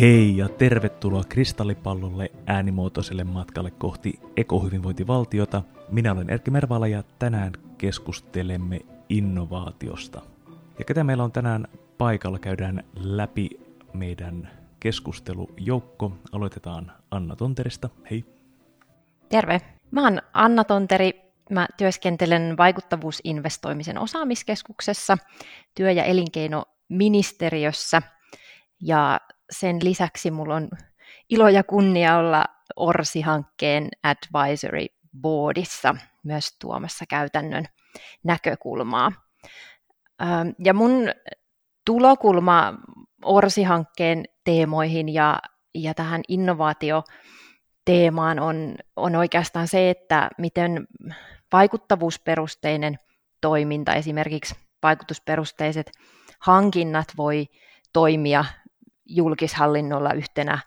Hei ja tervetuloa kristallipallolle äänimuotoiselle matkalle kohti ekohyvinvointivaltiota. Minä olen Erkki Mervala ja tänään keskustelemme innovaatiosta. Ja ketä meillä on tänään paikalla, käydään läpi meidän keskustelujoukko. Aloitetaan Anna Tonterista. Hei. Terve. Mä oon Anna Tonteri. Mä työskentelen vaikuttavuusinvestoimisen osaamiskeskuksessa työ- ja elinkeinoministeriössä. Ja sen lisäksi mulla on ilo ja kunnia olla Orsi-hankkeen advisory boardissa myös tuomassa käytännön näkökulmaa. Ja mun tulokulma Orsi-hankkeen teemoihin ja, ja tähän innovaatioteemaan on, on oikeastaan se, että miten vaikuttavuusperusteinen toiminta, esimerkiksi vaikutusperusteiset hankinnat voi toimia julkishallinnolla yhtenä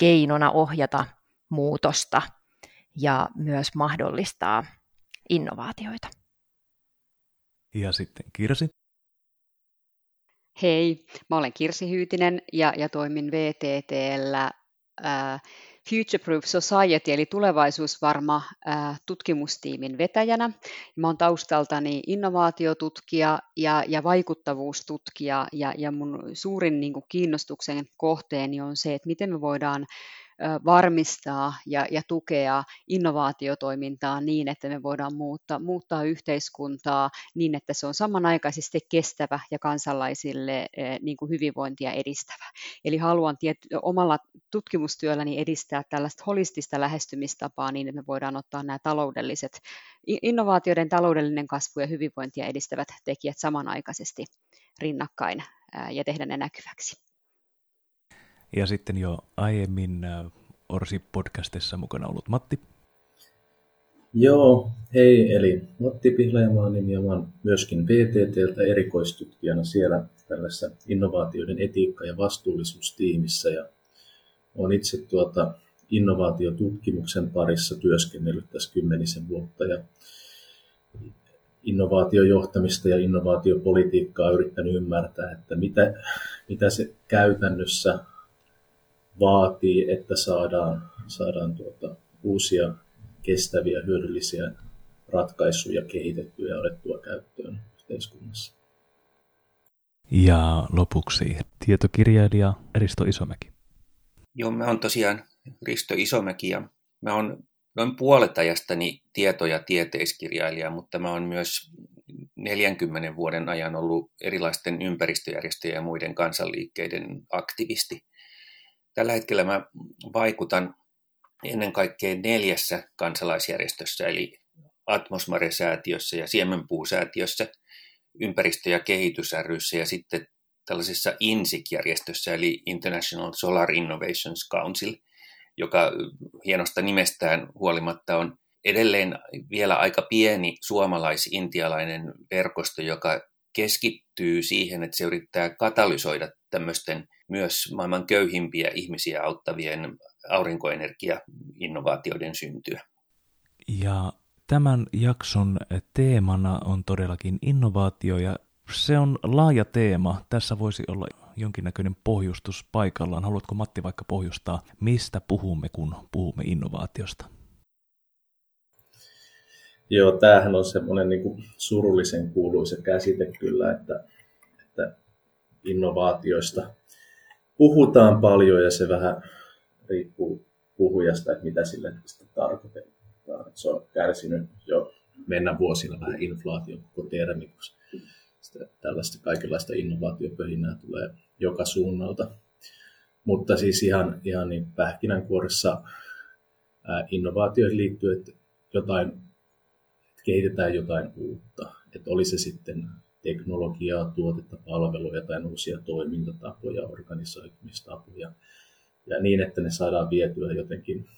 keinona ohjata muutosta ja myös mahdollistaa innovaatioita. Ja sitten Kirsi. Hei, mä olen Kirsi Hyytinen ja, ja toimin VTTllä äh, Future Proof Society eli tulevaisuusvarma tutkimustiimin vetäjänä. Mä olen taustaltani innovaatiotutkija ja, ja vaikuttavuustutkija ja, ja mun suurin niin kuin, kiinnostuksen kohteeni on se, että miten me voidaan varmistaa ja, ja tukea innovaatiotoimintaa niin, että me voidaan muuttaa, muuttaa yhteiskuntaa niin, että se on samanaikaisesti kestävä ja kansalaisille niin kuin hyvinvointia edistävä. Eli haluan tiet, omalla tutkimustyölläni edistää tällaista holistista lähestymistapaa niin, että me voidaan ottaa nämä taloudelliset, innovaatioiden taloudellinen kasvu ja hyvinvointia edistävät tekijät samanaikaisesti rinnakkain ja tehdä ne näkyväksi. Ja sitten jo aiemmin äh, Orsi-podcastissa mukana ollut Matti. Joo, hei, eli Matti Pihlajamaan nimi ja olen myöskin VTTltä erikoistutkijana siellä tällaisessa innovaatioiden etiikka- ja vastuullisuustiimissä ja olen itse tuota innovaatiotutkimuksen parissa työskennellyt tässä kymmenisen vuotta ja innovaatiojohtamista ja innovaatiopolitiikkaa yrittänyt ymmärtää, että mitä, mitä se käytännössä vaatii, että saadaan, saadaan tuota, uusia kestäviä, hyödyllisiä ratkaisuja kehitettyä ja otettua käyttöön yhteiskunnassa. Ja lopuksi tietokirjailija Risto Isomäki. Joo, mä oon tosiaan Risto Isomäki ja mä oon noin puolet ajastani tieto- ja tieteiskirjailija, mutta mä oon myös 40 vuoden ajan ollut erilaisten ympäristöjärjestöjen ja muiden kansanliikkeiden aktivisti. Tällä hetkellä mä vaikutan ennen kaikkea neljässä kansalaisjärjestössä, eli Atmosmare-säätiössä ja Siemenpuu-säätiössä, ympäristö- ja kehitys ryssä ja sitten tällaisessa INSIC-järjestössä, eli International Solar Innovations Council, joka hienosta nimestään huolimatta on edelleen vielä aika pieni suomalais-intialainen verkosto, joka keskittyy siihen, että se yrittää katalysoida tämmöisten myös maailman köyhimpiä ihmisiä auttavien aurinkoenergia-innovaatioiden syntyä. Ja tämän jakson teemana on todellakin innovaatio ja se on laaja teema. Tässä voisi olla jonkinnäköinen pohjustus paikallaan. Haluatko Matti vaikka pohjustaa, mistä puhumme, kun puhumme innovaatiosta? Joo, tämähän on semmoinen niin kuin surullisen kuuluisa käsite kyllä, että, että innovaatioista puhutaan paljon ja se vähän riippuu puhujasta, että mitä sille tarkoitetaan. Se on kärsinyt jo mennä vuosina vähän inflaation koko termi, koska tällaista kaikenlaista innovaatiopöhinää tulee joka suunnalta. Mutta siis ihan, ihan niin pähkinänkuoressa innovaatioihin liittyy, että jotain, kehitetään jotain uutta. Että oli se sitten teknologiaa, tuotetta, palvelua, jotain uusia toimintatapoja, organisoitumistapoja ja niin, että ne saadaan vietyä jotenkin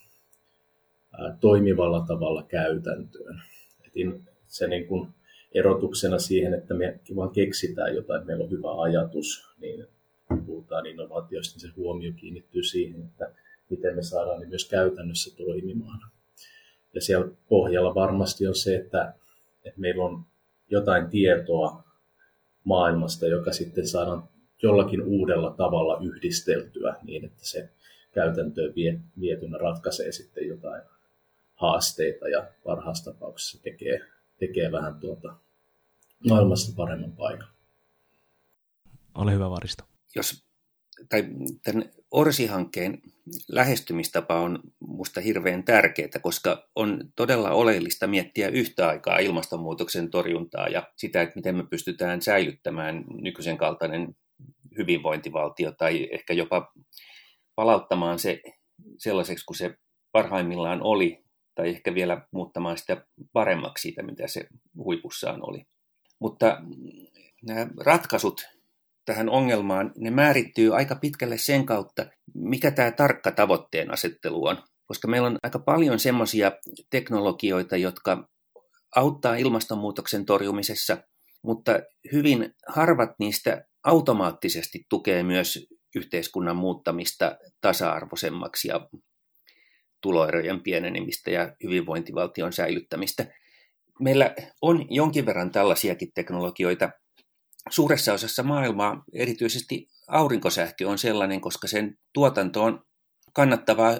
toimivalla tavalla käytäntöön. Et se niin kuin erotuksena siihen, että me vaan keksitään jotain, että meillä on hyvä ajatus, niin kun puhutaan innovaatioista, niin se huomio kiinnittyy siihen, että miten me saadaan ne myös käytännössä toimimaan. Ja siellä pohjalla varmasti on se, että, että meillä on jotain tietoa maailmasta, joka sitten saadaan jollakin uudella tavalla yhdisteltyä niin, että se käytäntöön vietynä ratkaisee sitten jotain haasteita ja parhaassa tapauksessa tekee, tekee vähän tuota maailmasta paremman paikan. Ole hyvä Varisto. Jos, tämän Orsi-hankkeen lähestymistapa on minusta hirveän tärkeää, koska on todella oleellista miettiä yhtä aikaa ilmastonmuutoksen torjuntaa ja sitä, että miten me pystytään säilyttämään nykyisen kaltainen hyvinvointivaltio tai ehkä jopa palauttamaan se sellaiseksi kuin se parhaimmillaan oli, tai ehkä vielä muuttamaan sitä paremmaksi siitä, mitä se huipussaan oli. Mutta nämä ratkaisut tähän ongelmaan, ne määrittyy aika pitkälle sen kautta, mikä tämä tarkka tavoitteen asettelu on. Koska meillä on aika paljon semmoisia teknologioita, jotka auttaa ilmastonmuutoksen torjumisessa, mutta hyvin harvat niistä automaattisesti tukee myös yhteiskunnan muuttamista tasa-arvoisemmaksi ja tuloerojen pienenemistä ja hyvinvointivaltion säilyttämistä. Meillä on jonkin verran tällaisiakin teknologioita. Suuressa osassa maailmaa erityisesti aurinkosähkö on sellainen, koska sen tuotanto on kannattavaa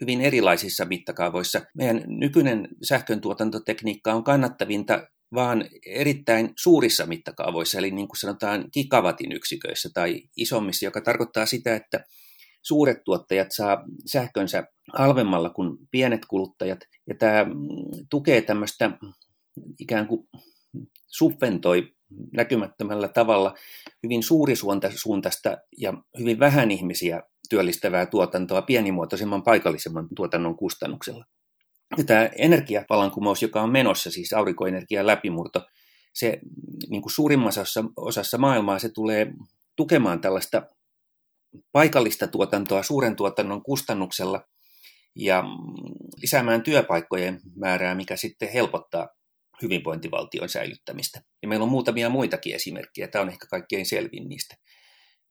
hyvin erilaisissa mittakaavoissa. Meidän nykyinen sähkön tuotantotekniikka on kannattavinta vaan erittäin suurissa mittakaavoissa, eli niin kuin sanotaan gigavatin yksiköissä tai isommissa, joka tarkoittaa sitä, että suuret tuottajat saa sähkönsä halvemmalla kuin pienet kuluttajat, ja tämä tukee tämmöistä ikään kuin subventoi näkymättömällä tavalla hyvin suurisuuntaista ja hyvin vähän ihmisiä työllistävää tuotantoa pienimuotoisemman paikallisemman tuotannon kustannuksella. Ja tämä energiavallankumous, joka on menossa, siis aurinkoenergian läpimurto, se niin kuin suurimmassa osassa, osassa maailmaa se tulee tukemaan tällaista paikallista tuotantoa suuren tuotannon kustannuksella ja lisäämään työpaikkojen määrää, mikä sitten helpottaa hyvinvointivaltion säilyttämistä. Ja meillä on muutamia muitakin esimerkkejä, tämä on ehkä kaikkein selvin niistä.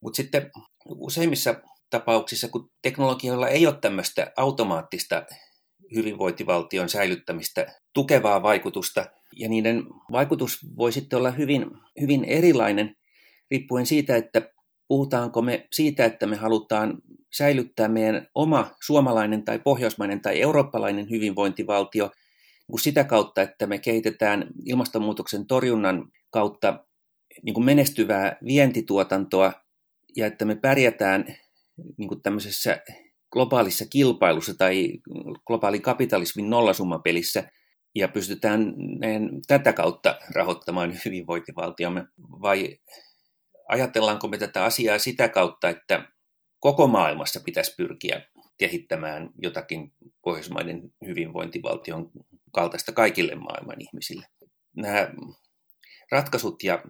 Mutta sitten useimmissa tapauksissa, kun teknologioilla ei ole tämmöistä automaattista hyvinvointivaltion säilyttämistä tukevaa vaikutusta, ja niiden vaikutus voi sitten olla hyvin, hyvin erilainen riippuen siitä, että puhutaanko me siitä, että me halutaan säilyttää meidän oma suomalainen tai pohjoismainen tai eurooppalainen hyvinvointivaltio sitä kautta, että me kehitetään ilmastonmuutoksen torjunnan kautta niin kuin menestyvää vientituotantoa ja että me pärjätään niin kuin tämmöisessä globaalissa kilpailussa tai globaalin kapitalismin nollasummapelissä ja pystytään tätä kautta rahoittamaan hyvinvointivaltiomme. Vai ajatellaanko me tätä asiaa sitä kautta, että koko maailmassa pitäisi pyrkiä kehittämään jotakin pohjoismaiden hyvinvointivaltion kaltaista kaikille maailman ihmisille. Nämä ratkaisut ja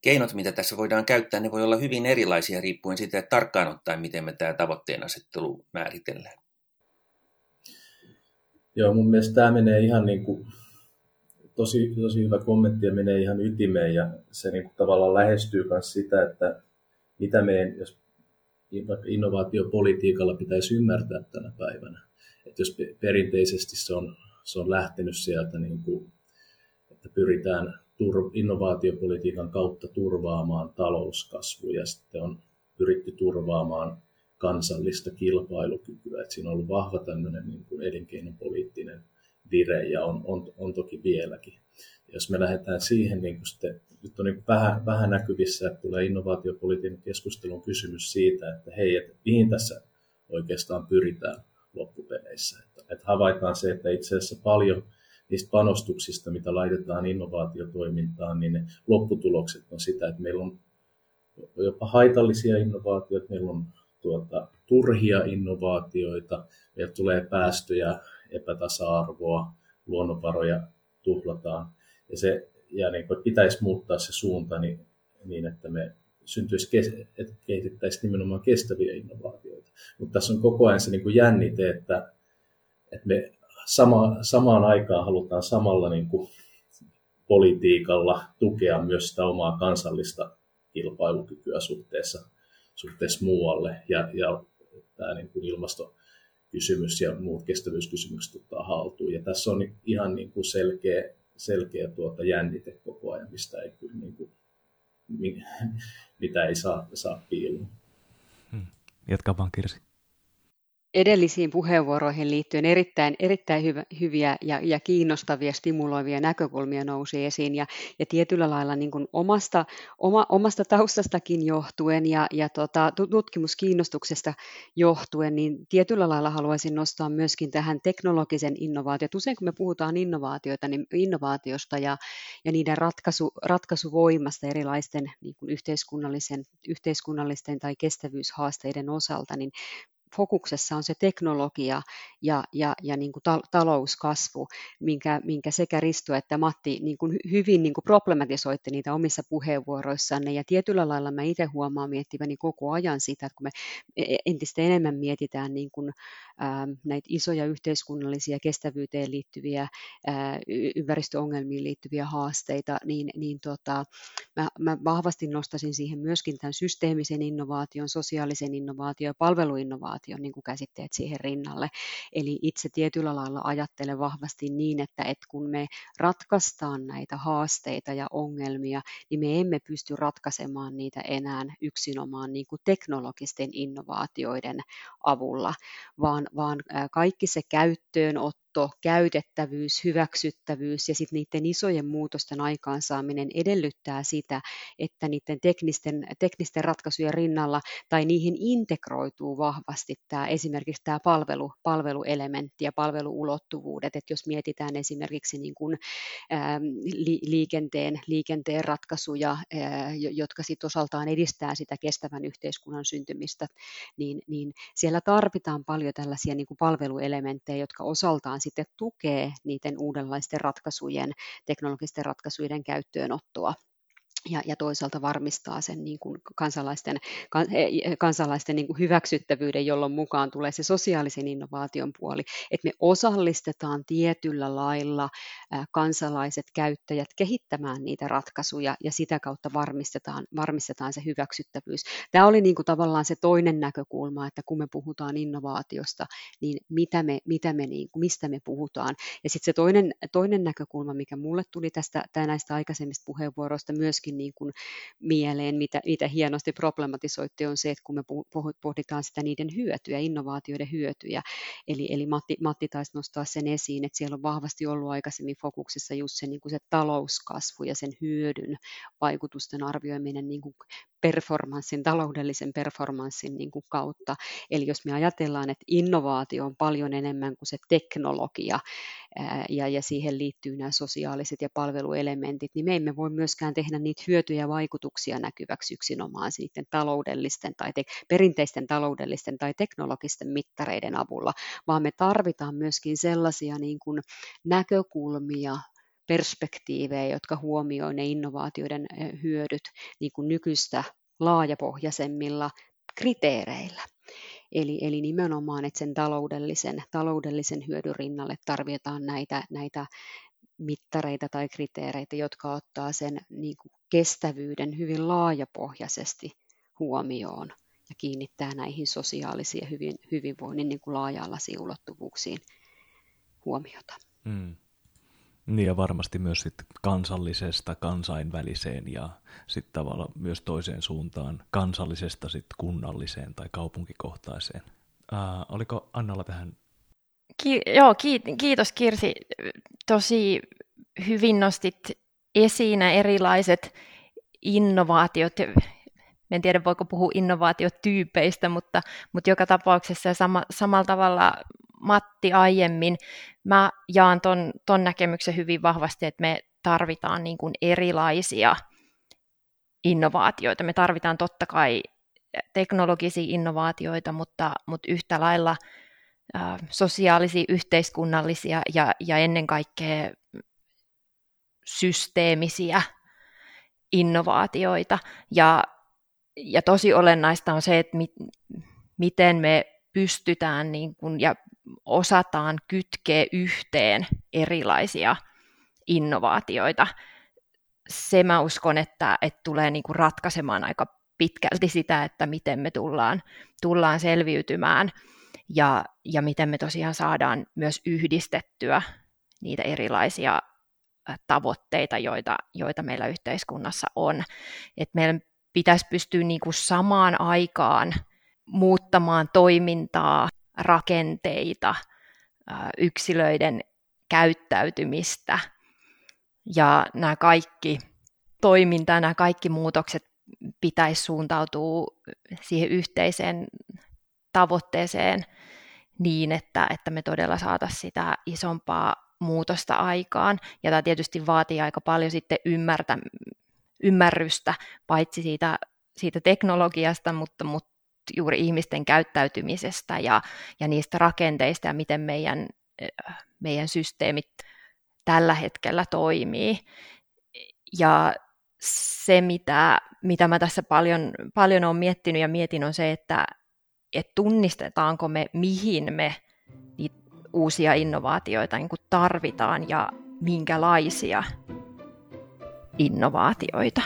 keinot, mitä tässä voidaan käyttää, ne voi olla hyvin erilaisia riippuen siitä, että tarkkaan ottaen, miten me tämä tavoitteen asettelu määritellään. Joo, mun mielestä tämä menee ihan niin kuin, tosi, tosi hyvä kommentti ja menee ihan ytimeen ja se niin kuin tavallaan lähestyy myös sitä, että mitä meidän, jos vaikka innovaatiopolitiikalla pitäisi ymmärtää tänä päivänä. Että jos perinteisesti se on, se on lähtenyt sieltä, niin kuin, että pyritään tur- innovaatiopolitiikan kautta turvaamaan talouskasvu ja sitten on pyritty turvaamaan kansallista kilpailukykyä. Että siinä on ollut vahva tämmöinen niin kuin elinkeinopoliittinen vire ja on, on, on toki vieläkin. Jos me lähdetään siihen, niin kuin sitten, nyt on niin vähän, vähän näkyvissä, että tulee innovaatiopolitiikan keskustelun kysymys siitä, että hei, että mihin tässä oikeastaan pyritään loppupeleissä. Että, että havaitaan se, että itse asiassa paljon niistä panostuksista, mitä laitetaan innovaatiotoimintaan, niin ne lopputulokset on sitä, että meillä on jopa haitallisia innovaatioita, meillä on tuota, turhia innovaatioita, meillä tulee päästöjä, epätasa-arvoa, luonnonvaroja tuhlataan. Ja, se, ja niin kuin pitäisi muuttaa se suunta niin, niin että me syntyisi, että kehitettäisiin nimenomaan kestäviä innovaatioita. Mutta tässä on koko ajan se niin kuin jännite, että, että me sama, samaan aikaan halutaan samalla niin kuin politiikalla tukea myös sitä omaa kansallista kilpailukykyä suhteessa, suhteessa muualle. Ja, ja tämä niin kuin ilmastokysymys ja muut kestävyyskysymykset ottaa haltuun. Ja tässä on ihan niin kuin selkeä, selkeä tuota jännite koko ajan, mistä ei kyllä niin kuin mitä ei saa, saa piilua. Hmm. Jatka vaan Kirsi edellisiin puheenvuoroihin liittyen erittäin, erittäin hyvä, hyviä ja, ja kiinnostavia, stimuloivia näkökulmia nousi esiin ja, ja tietyllä lailla niin kuin omasta, oma, omasta taustastakin johtuen ja, ja tota, tutkimuskiinnostuksesta johtuen, niin tietyllä lailla haluaisin nostaa myöskin tähän teknologisen innovaatiot. Usein kun me puhutaan innovaatioita, niin innovaatiosta ja, ja niiden ratkaisu, ratkaisuvoimasta erilaisten niin kuin yhteiskunnallisen, yhteiskunnallisten tai kestävyyshaasteiden osalta, niin fokuksessa on se teknologia ja, ja, ja niin kuin ta- talouskasvu, minkä, minkä sekä Risto että Matti niin kuin hyvin niin kuin problematisoitte niitä omissa puheenvuoroissanne. Ja tietyllä lailla mä itse huomaan miettiväni koko ajan sitä, että kun me e, entistä enemmän mietitään niin kuin, ää, näitä isoja yhteiskunnallisia kestävyyteen liittyviä, ää, ympäristöongelmiin liittyviä haasteita, niin, niin tota, mä, mä vahvasti nostasin siihen myöskin tämän systeemisen innovaation, sosiaalisen innovaation ja palveluinnovaation innovaation niin kuin käsitteet siihen rinnalle. Eli itse tietyllä lailla ajattelen vahvasti niin, että, että kun me ratkaistaan näitä haasteita ja ongelmia, niin me emme pysty ratkaisemaan niitä enää yksinomaan niin kuin teknologisten innovaatioiden avulla, vaan, vaan kaikki se käyttöönotto, käyttöönotto, käytettävyys, hyväksyttävyys ja sitten niiden isojen muutosten aikaansaaminen edellyttää sitä, että niiden teknisten, teknisten ratkaisujen rinnalla tai niihin integroituu vahvasti tämä esimerkiksi tämä palvelu, palveluelementti ja palveluulottuvuudet, että jos mietitään esimerkiksi niin kuin, ää, li, liikenteen, liikenteen ratkaisuja, ää, jotka sitten osaltaan edistää sitä kestävän yhteiskunnan syntymistä, niin, niin siellä tarvitaan paljon tällaisia niin kuin palveluelementtejä, jotka osaltaan sitten tukee niiden uudenlaisten ratkaisujen, teknologisten ratkaisujen käyttöönottoa ja, ja toisaalta varmistaa sen niin kuin kansalaisten, kansalaisten niin kuin hyväksyttävyyden, jolloin mukaan tulee se sosiaalisen innovaation puoli, että me osallistetaan tietyllä lailla kansalaiset, käyttäjät kehittämään niitä ratkaisuja ja sitä kautta varmistetaan, varmistetaan se hyväksyttävyys. Tämä oli niin kuin tavallaan se toinen näkökulma, että kun me puhutaan innovaatiosta, niin mitä me, mitä me niin kuin, mistä me puhutaan. Ja sitten se toinen, toinen näkökulma, mikä mulle tuli tästä näistä aikaisemmista puheenvuoroista myöskin niin kuin mieleen, mitä, mitä hienosti problematisoitte, on se, että kun me pohditaan sitä niiden hyötyjä, innovaatioiden hyötyjä, eli, eli Matti, Matti taisi nostaa sen esiin, että siellä on vahvasti ollut aikaisemmin fokuksessa just se, niin kuin se talouskasvu ja sen hyödyn vaikutusten arvioiminen niin kuin performanssin, taloudellisen performanssin niin kuin kautta. Eli jos me ajatellaan, että innovaatio on paljon enemmän kuin se teknologia ja, ja siihen liittyy nämä sosiaaliset ja palveluelementit, niin me emme voi myöskään tehdä niitä hyötyjä ja vaikutuksia näkyväksi yksinomaan niiden taloudellisten tai te, perinteisten taloudellisten tai teknologisten mittareiden avulla, vaan me tarvitaan myöskin sellaisia niin kuin näkökulmia, perspektiivejä, jotka huomioivat ne innovaatioiden hyödyt niin kuin nykyistä laajapohjaisemmilla kriteereillä. Eli, eli nimenomaan, että sen taloudellisen, taloudellisen hyödyn rinnalle tarvitaan näitä, näitä mittareita tai kriteereitä, jotka ottaa sen niin kuin kestävyyden hyvin laajapohjaisesti huomioon ja kiinnittää näihin sosiaalisiin ja hyvin, hyvinvoinnin niin kuin laaja-alaisiin ulottuvuuksiin huomiota. Hmm. Niin ja varmasti myös sit kansallisesta kansainväliseen ja sitten tavallaan myös toiseen suuntaan kansallisesta sit kunnalliseen tai kaupunkikohtaiseen. Ää, oliko Annalla tähän? Ki- joo, ki- kiitos Kirsi. Tosi hyvin nostit esiin erilaiset innovaatiot. En tiedä, voiko puhua innovaatiotyypeistä, mutta, mutta joka tapauksessa sama, samalla tavalla Matti aiemmin, mä jaan ton, ton näkemyksen hyvin vahvasti, että me tarvitaan niin kuin erilaisia innovaatioita. Me tarvitaan totta kai teknologisia innovaatioita, mutta, mutta yhtä lailla sosiaalisia, yhteiskunnallisia ja, ja ennen kaikkea systeemisiä innovaatioita. Ja, ja tosi olennaista on se, että mi, miten me pystytään niin kuin, ja osataan kytkeä yhteen erilaisia innovaatioita. Se mä uskon, että, että tulee niin kuin ratkaisemaan aika pitkälti sitä, että miten me tullaan, tullaan selviytymään ja, ja miten me tosiaan saadaan myös yhdistettyä niitä erilaisia tavoitteita, joita, joita meillä yhteiskunnassa on. Et meidän pitäisi pystyä niin kuin samaan aikaan muuttamaan toimintaa, rakenteita, yksilöiden käyttäytymistä ja nämä kaikki toiminta, nämä kaikki muutokset pitäisi suuntautua siihen yhteiseen tavoitteeseen niin, että, että me todella saataisiin sitä isompaa muutosta aikaan. Ja tämä tietysti vaatii aika paljon sitten ymmärtä, ymmärrystä, paitsi siitä, siitä teknologiasta, mutta, mutta juuri ihmisten käyttäytymisestä ja, ja niistä rakenteista ja miten meidän, meidän systeemit tällä hetkellä toimii. Ja se, mitä, mitä mä tässä paljon, paljon olen miettinyt ja mietin, on se, että, että tunnistetaanko me, mihin me niitä uusia innovaatioita niin tarvitaan ja minkälaisia innovaatioita.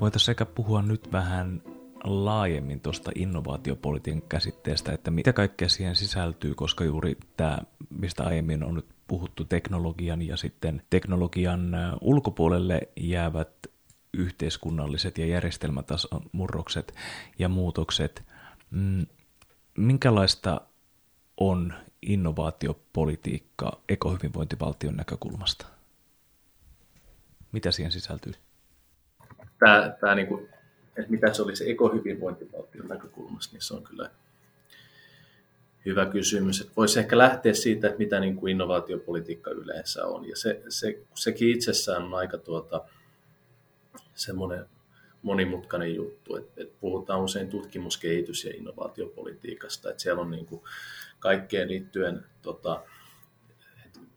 Voitaisiin sekä puhua nyt vähän laajemmin tuosta innovaatiopolitiikan käsitteestä, että mitä kaikkea siihen sisältyy, koska juuri tämä, mistä aiemmin on nyt puhuttu teknologian ja sitten teknologian ulkopuolelle jäävät yhteiskunnalliset ja järjestelmätason murrokset ja muutokset. Mm, minkälaista on innovaatiopolitiikka ekohyvinvointivaltion näkökulmasta? Mitä siihen sisältyy? Tämä, tämä niin kuin että mitä se olisi ekohyvinvointivaltion näkökulmasta, niin se on kyllä hyvä kysymys. Että voisi ehkä lähteä siitä, että mitä niin kuin innovaatiopolitiikka yleensä on. Ja se, se, sekin itsessään on aika tuota, semmoinen monimutkainen juttu. Että, että puhutaan usein tutkimus-, kehitys- ja innovaatiopolitiikasta. Että siellä on niin kuin kaikkeen liittyen tota,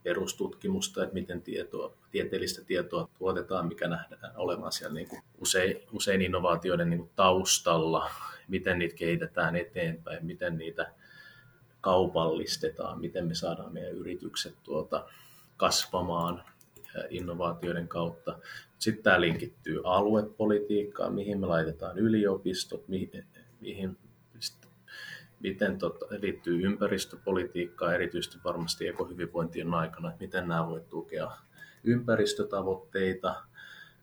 perustutkimusta, että miten tietoa, tieteellistä tietoa tuotetaan, mikä nähdään olevan siellä niin kuin usein, usein innovaatioiden niin kuin taustalla, miten niitä kehitetään eteenpäin, miten niitä kaupallistetaan, miten me saadaan meidän yritykset tuota kasvamaan innovaatioiden kautta. Sitten tämä linkittyy aluepolitiikkaan, mihin me laitetaan yliopistot, mihin, mihin miten tota, liittyy ympäristöpolitiikkaan, erityisesti varmasti ekohyvinvointien aikana, että miten nämä voi tukea ympäristötavoitteita.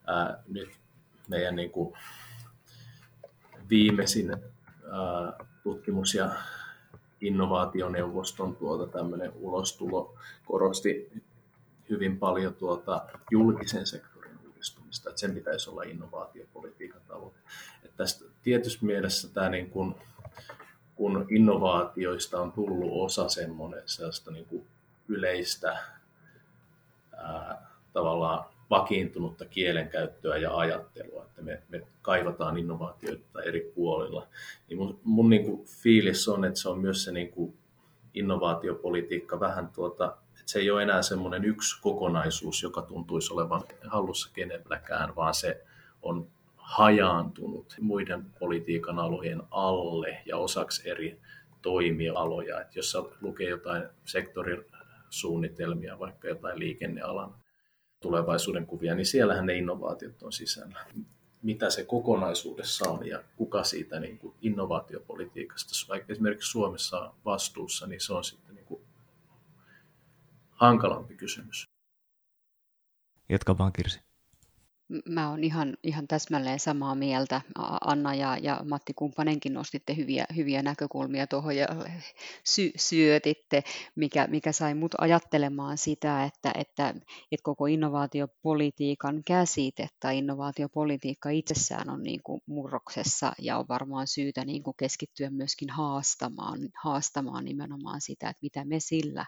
Ää, nyt meidän niin kuin, viimeisin ää, tutkimus- ja innovaationeuvoston tuota, tämmöinen ulostulo korosti hyvin paljon tuota, julkisen sektorin uudistumista, että sen pitäisi olla innovaatiopolitiikan tavoite. Että tästä tietysti mielessä tämä niin kuin, kun innovaatioista on tullut osa semmoinen sellaista niin kuin yleistä ää, tavallaan vakiintunutta kielenkäyttöä ja ajattelua, että me, me kaivataan innovaatioita eri puolilla. Niin mun mun niin kuin fiilis on, että se on myös se niin kuin innovaatiopolitiikka vähän tuota, että se ei ole enää semmoinen yksi kokonaisuus, joka tuntuisi olevan hallussa kenelläkään, vaan se on hajaantunut muiden politiikan alojen alle ja osaksi eri toimialoja. Että jos lukee jotain sektorisuunnitelmia, vaikka jotain liikennealan tulevaisuuden kuvia, niin siellähän ne innovaatiot on sisällä. Mitä se kokonaisuudessa on ja kuka siitä niin kuin innovaatiopolitiikasta, vaikka esimerkiksi Suomessa on vastuussa, niin se on sitten niin kuin hankalampi kysymys. Jatka vaan Kirsi. Mä oon ihan, ihan täsmälleen samaa mieltä. Anna ja, ja Matti Kumpanenkin nostitte hyviä, hyviä näkökulmia tuohon ja sy, syötitte, mikä, mikä sai mut ajattelemaan sitä, että, että, että koko innovaatiopolitiikan käsite tai innovaatiopolitiikka itsessään on niin kuin murroksessa ja on varmaan syytä niin kuin keskittyä myöskin haastamaan, haastamaan nimenomaan sitä, että mitä me sillä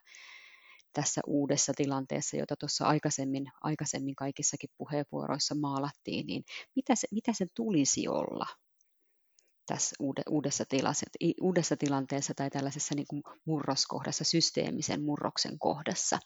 tässä uudessa tilanteessa, jota tuossa aikaisemmin, aikaisemmin kaikissakin puheenvuoroissa maalattiin, niin mitä, se, mitä sen tulisi olla tässä uudessa, tilassa, uudessa tilanteessa tai tällaisessa niin kuin murroskohdassa, systeemisen murroksen kohdassa.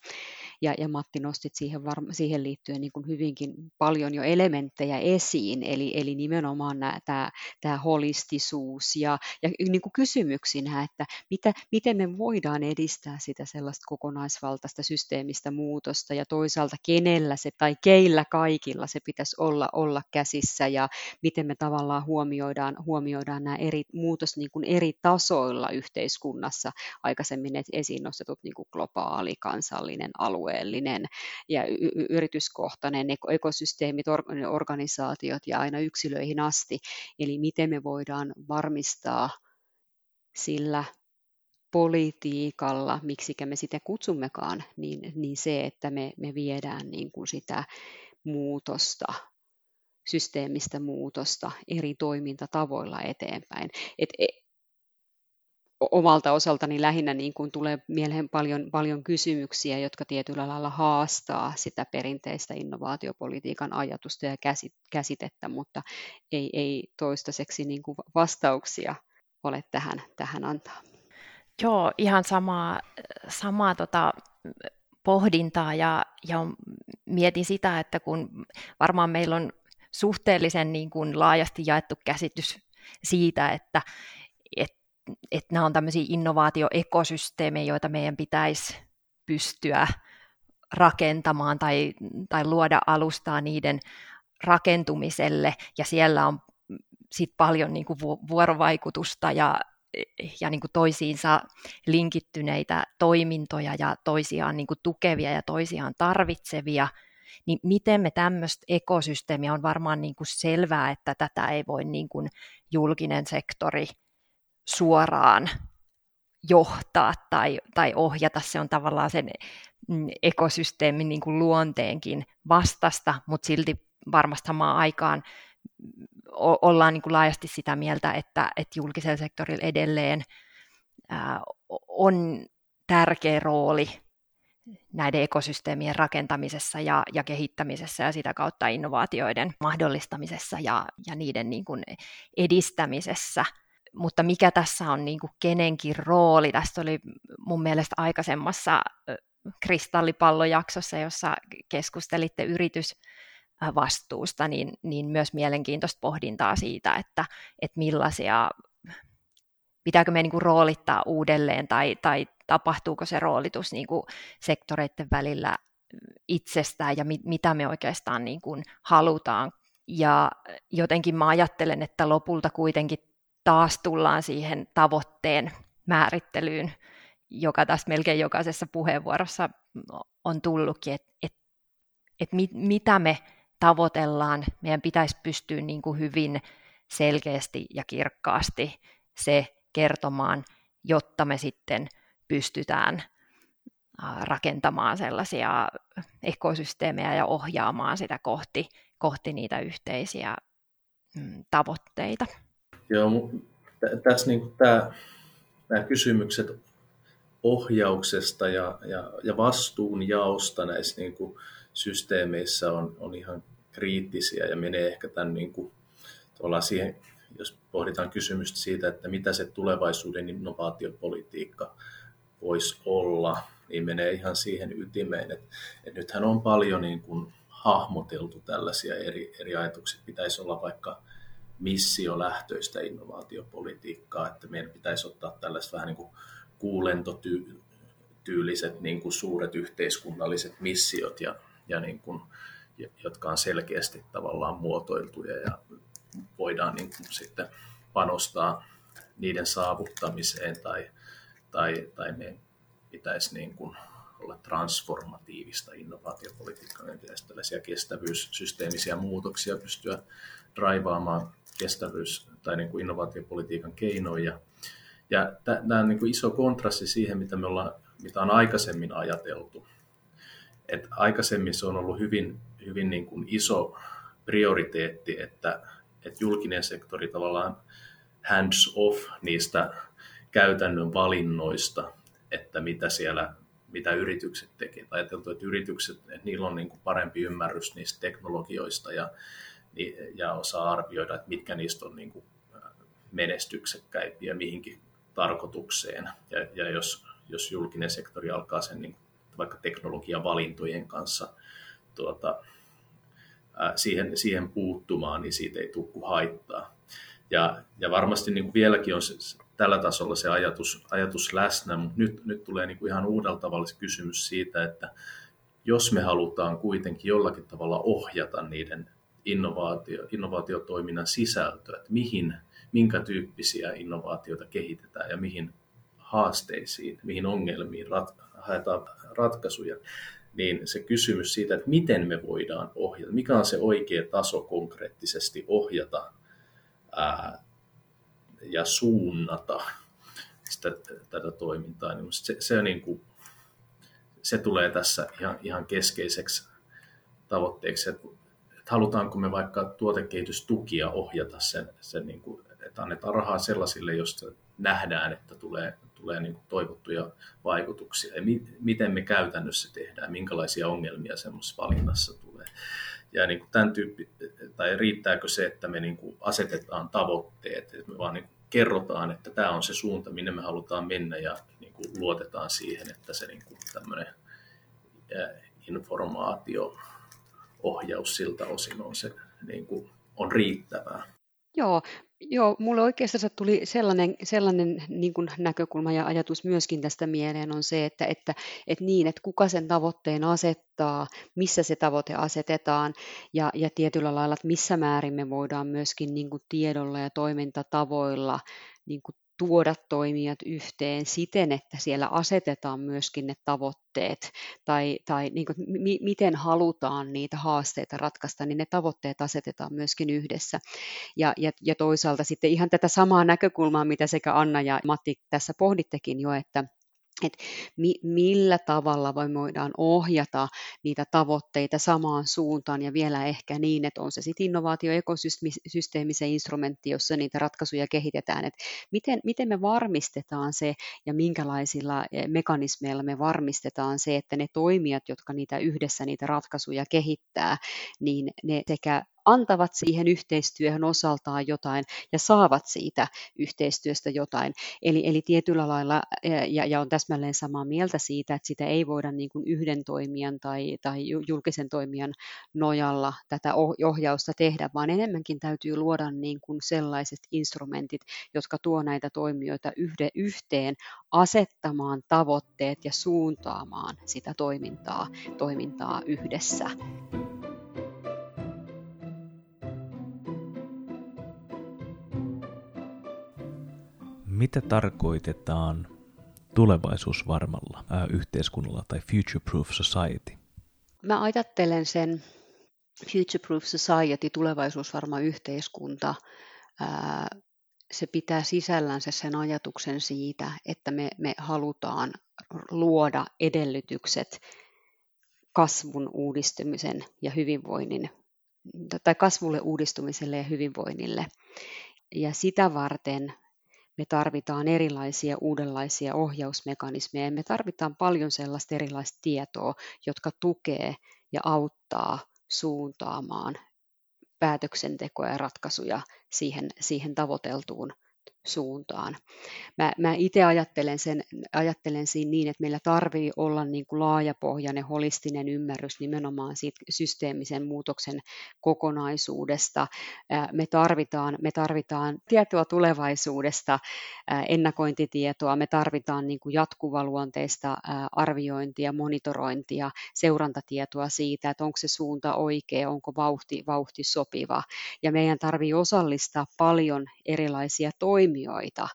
Ja, ja Matti nostit siihen, siihen liittyen niin kuin hyvinkin paljon jo elementtejä esiin, eli, eli nimenomaan tämä, tämä holistisuus ja, ja niin kuin kysymyksinä, että mitä, miten me voidaan edistää sitä sellaista kokonaisvaltaista systeemistä muutosta ja toisaalta kenellä se tai keillä kaikilla se pitäisi olla, olla käsissä ja miten me tavallaan huomioidaan, huomioidaan nämä eri muutos niin kuin eri tasoilla yhteiskunnassa aikaisemmin esiin nostetut niin kuin globaali, kansallinen, alueellinen ja y- yrityskohtainen, ekosysteemit, organisaatiot ja aina yksilöihin asti. Eli miten me voidaan varmistaa sillä politiikalla, miksikä me sitä kutsummekaan, niin, niin se, että me, me viedään niin kuin sitä muutosta, systeemistä muutosta eri toimintatavoilla eteenpäin. Et, e, omalta osaltani lähinnä niin kuin tulee mieleen paljon, paljon kysymyksiä, jotka tietyllä lailla haastaa sitä perinteistä innovaatiopolitiikan ajatusta ja käsitettä, mutta ei, ei toistaiseksi niin kuin vastauksia ole tähän, tähän antaa. Joo, ihan samaa, samaa tota, pohdintaa ja, ja mietin sitä, että kun varmaan meillä on suhteellisen niin kuin laajasti jaettu käsitys siitä, että, että, että nämä on tämmöisiä innovaatioekosysteemejä, joita meidän pitäisi pystyä rakentamaan tai, tai luoda alustaa niiden rakentumiselle, ja siellä on sit paljon niin kuin vuorovaikutusta ja, ja niin kuin toisiinsa linkittyneitä toimintoja ja toisiaan niin kuin tukevia ja toisiaan tarvitsevia, niin miten me tämmöistä ekosysteemiä on varmaan niin kuin selvää, että tätä ei voi niin kuin julkinen sektori suoraan johtaa tai, tai ohjata. Se on tavallaan sen mm, ekosysteemin niin kuin luonteenkin vastasta, mutta silti varmasti samaan aikaan ollaan niin kuin laajasti sitä mieltä, että, että julkisella sektorilla edelleen ää, on tärkeä rooli näiden ekosysteemien rakentamisessa ja, ja kehittämisessä ja sitä kautta innovaatioiden mahdollistamisessa ja, ja niiden niin kuin edistämisessä. Mutta mikä tässä on niin kuin kenenkin rooli? Tästä oli mun mielestä aikaisemmassa kristallipallojaksossa, jossa keskustelitte yritys vastuusta, niin, niin myös mielenkiintoista pohdintaa siitä, että, että millaisia, pitääkö me niin roolittaa uudelleen tai, tai tapahtuuko se roolitus niin kuin sektoreiden välillä itsestään ja mit, mitä me oikeastaan niin kuin halutaan. Ja jotenkin mä ajattelen, että lopulta kuitenkin taas tullaan siihen tavoitteen määrittelyyn, joka tässä melkein jokaisessa puheenvuorossa on tullutkin, että et, et mit, mitä me tavoitellaan, meidän pitäisi pystyä niin kuin hyvin selkeästi ja kirkkaasti se kertomaan, jotta me sitten pystytään rakentamaan sellaisia ekosysteemejä ja ohjaamaan sitä kohti, kohti niitä yhteisiä mm, tavoitteita. Joo, tässä niin tämä, nämä kysymykset ohjauksesta ja, ja, ja vastuunjaosta näissä niin kuin systeemeissä on, on ihan kriittisiä ja menee ehkä tämän niin kuin, siihen, jos pohditaan kysymystä siitä, että mitä se tulevaisuuden innovaatiopolitiikka voisi olla, niin menee ihan siihen ytimeen, että, että nythän on paljon niin kuin hahmoteltu tällaisia eri, eri ajatuksia. Pitäisi olla vaikka missiolähtöistä innovaatiopolitiikkaa, että meidän pitäisi ottaa tällaiset vähän niin kuin kuulentotyyliset niin kuin suuret yhteiskunnalliset missiot ja, ja niin kuin jotka on selkeästi tavallaan muotoiltuja ja voidaan niin kuin sitten panostaa niiden saavuttamiseen tai, tai, tai ne pitäisi niin kuin olla transformatiivista innovaatiopolitiikkaa, niin pitäisi tällaisia kestävyyssysteemisiä muutoksia pystyä draivaamaan kestävyys- tai niin kuin innovaatiopolitiikan keinoja. Ja tämä on niin kuin iso kontrasti siihen, mitä, me ollaan, mitä on aikaisemmin ajateltu. Et aikaisemmin se on ollut hyvin hyvin niin kuin iso prioriteetti, että, että julkinen sektori tavallaan hands off niistä käytännön valinnoista, että mitä siellä mitä yritykset tekevät. Ajateltu, että yritykset, että niillä on niin kuin parempi ymmärrys niistä teknologioista ja, ja osaa arvioida, että mitkä niistä on niin kuin menestyksekkäimpiä mihinkin tarkoitukseen. Ja, ja jos, jos julkinen sektori alkaa sen niin vaikka teknologiavalintojen kanssa tuota, siihen, siihen puuttumaan, niin siitä ei tule haittaa. Ja, ja varmasti niin kuin vieläkin on se, tällä tasolla se ajatus, ajatus läsnä, mutta nyt, nyt tulee niin kuin ihan uudella tavalla se kysymys siitä, että jos me halutaan kuitenkin jollakin tavalla ohjata niiden innovaatio, innovaatiotoiminnan sisältöä, että mihin, minkä tyyppisiä innovaatioita kehitetään ja mihin haasteisiin, mihin ongelmiin rat, haetaan ratkaisuja, niin se kysymys siitä, että miten me voidaan ohjata, mikä on se oikea taso konkreettisesti ohjata ää, ja suunnata sitä, tätä toimintaa, niin se, se, niin kuin, se tulee tässä ihan, ihan keskeiseksi tavoitteeksi, että, että halutaanko me vaikka tuotekehitystukia ohjata sen, sen niin kuin, että annetaan rahaa sellaisille, joista nähdään, että tulee, tulee niin kuin toivottuja vaikutuksia ja mi, miten me käytännössä tehdään, minkälaisia ongelmia semmoisessa valinnassa tulee. Ja niin kuin tämän tyyppi, tai riittääkö se, että me niin kuin asetetaan tavoitteet, että me vaan niin kuin kerrotaan, että tämä on se suunta, minne me halutaan mennä ja niin kuin luotetaan siihen, että se niin kuin tämmöinen informaatio, ohjaus siltä osin on, se, niin kuin, on riittävää. Joo, Joo, mulle oikeastaan tuli sellainen, sellainen niin kuin näkökulma ja ajatus myöskin tästä mieleen on se, että, että, että niin, että kuka sen tavoitteen asettaa, missä se tavoite asetetaan ja, ja tietyllä lailla, että missä määrin me voidaan myöskin niin kuin tiedolla ja toimintatavoilla niin kuin tuoda toimijat yhteen siten, että siellä asetetaan myöskin ne tavoitteet tai, tai niin kuin, m- miten halutaan niitä haasteita ratkaista, niin ne tavoitteet asetetaan myöskin yhdessä. Ja, ja, ja toisaalta sitten ihan tätä samaa näkökulmaa, mitä sekä Anna ja Matti tässä pohdittekin jo, että että mi- millä tavalla voidaan ohjata niitä tavoitteita samaan suuntaan ja vielä ehkä niin, että on se sitten innovaatioekosysteemi se instrumentti, jossa niitä ratkaisuja kehitetään, että miten, miten me varmistetaan se ja minkälaisilla eh, mekanismeilla me varmistetaan se, että ne toimijat, jotka niitä yhdessä niitä ratkaisuja kehittää, niin ne sekä antavat siihen yhteistyöhön osaltaan jotain ja saavat siitä yhteistyöstä jotain. Eli, eli tietyllä lailla, ja, ja on täsmälleen samaa mieltä siitä, että sitä ei voida niin kuin yhden toimijan tai, tai julkisen toimijan nojalla tätä ohjausta tehdä, vaan enemmänkin täytyy luoda niin kuin sellaiset instrumentit, jotka tuo näitä toimijoita yhde, yhteen asettamaan tavoitteet ja suuntaamaan sitä toimintaa, toimintaa yhdessä. Mitä tarkoitetaan tulevaisuusvarmalla ää, yhteiskunnalla tai future-proof society? Mä ajattelen sen future-proof society, tulevaisuusvarma yhteiskunta, ää, se pitää sisällänsä sen ajatuksen siitä, että me, me halutaan luoda edellytykset kasvun uudistumisen ja hyvinvoinnin, tai kasvulle uudistumiselle ja hyvinvoinnille. Ja sitä varten me tarvitaan erilaisia uudenlaisia ohjausmekanismeja. Me tarvitaan paljon sellaista erilaista tietoa, jotka tukee ja auttaa suuntaamaan päätöksentekoa ja ratkaisuja siihen, siihen tavoiteltuun suuntaan. Mä, mä itse ajattelen, sen, ajattelen siinä niin, että meillä tarvii olla niin kuin laajapohjainen, holistinen ymmärrys nimenomaan siitä systeemisen muutoksen kokonaisuudesta. Me tarvitaan, me tarvitaan tietoa tulevaisuudesta, ennakointitietoa, me tarvitaan niin kuin jatkuvaluonteista arviointia, monitorointia, seurantatietoa siitä, että onko se suunta oikea, onko vauhti, vauhti sopiva. Ja meidän tarvii osallistaa paljon erilaisia toimia toimijoita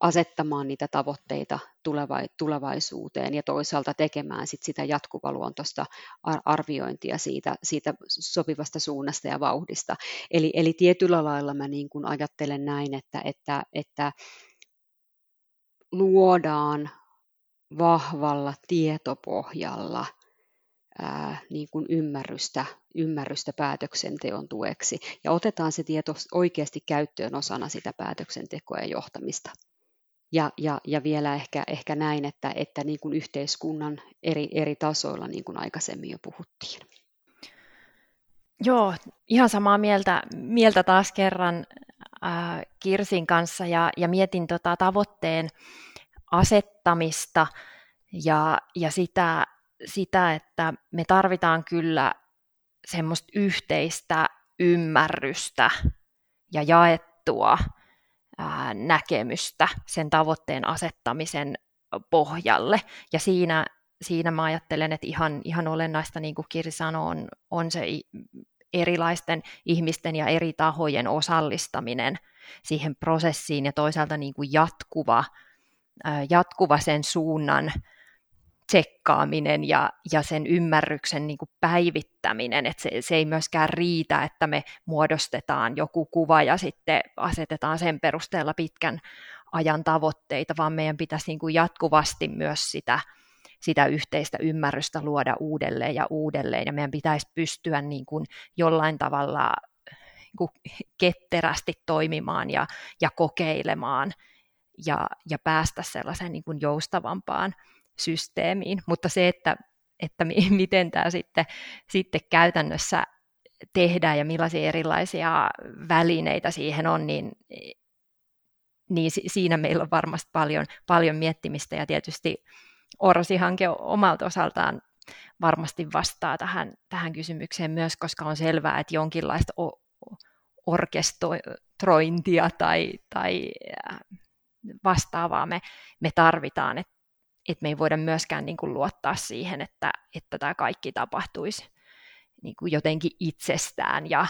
asettamaan niitä tavoitteita tulevaisuuteen ja toisaalta tekemään sit sitä jatkuvaluontoista arviointia siitä, siitä sopivasta suunnasta ja vauhdista. Eli, eli tietyllä lailla mä niin kuin ajattelen näin, että, että, että luodaan vahvalla tietopohjalla ää, niin kuin ymmärrystä, ymmärrystä päätöksenteon tueksi ja otetaan se tieto oikeasti käyttöön osana sitä päätöksentekoa ja johtamista. Ja, ja, ja vielä ehkä, ehkä näin, että, että niin kuin yhteiskunnan eri, eri tasoilla, niin kuin aikaisemmin jo puhuttiin. Joo, ihan samaa mieltä, mieltä taas kerran äh, Kirsin kanssa ja, ja mietin tota tavoitteen asettamista ja, ja sitä, sitä, että me tarvitaan kyllä semmoista yhteistä ymmärrystä ja jaettua ää, näkemystä sen tavoitteen asettamisen pohjalle. Ja siinä, siinä mä ajattelen, että ihan, ihan olennaista, niin kuin Kirsi sanoi, on, on se erilaisten ihmisten ja eri tahojen osallistaminen siihen prosessiin ja toisaalta niin kuin jatkuva, jatkuva sen suunnan tsekkaaminen ja, ja sen ymmärryksen niin kuin päivittäminen, että se, se ei myöskään riitä, että me muodostetaan joku kuva ja sitten asetetaan sen perusteella pitkän ajan tavoitteita, vaan meidän pitäisi niin kuin jatkuvasti myös sitä, sitä yhteistä ymmärrystä luoda uudelleen ja uudelleen, ja meidän pitäisi pystyä niin kuin jollain tavalla niin kuin ketterästi toimimaan ja, ja kokeilemaan ja, ja päästä sellaiseen niin kuin joustavampaan systeemiin, mutta se, että, että miten tämä sitten, sitten käytännössä tehdään ja millaisia erilaisia välineitä siihen on, niin, niin siinä meillä on varmasti paljon, paljon miettimistä ja tietysti Orsi-hanke omalta osaltaan varmasti vastaa tähän, tähän kysymykseen myös, koska on selvää, että jonkinlaista orkestrointia tai, tai vastaavaa me, me tarvitaan, että et me ei voida myöskään niin kuin luottaa siihen, että, että tämä kaikki tapahtuisi niin kuin jotenkin itsestään ja,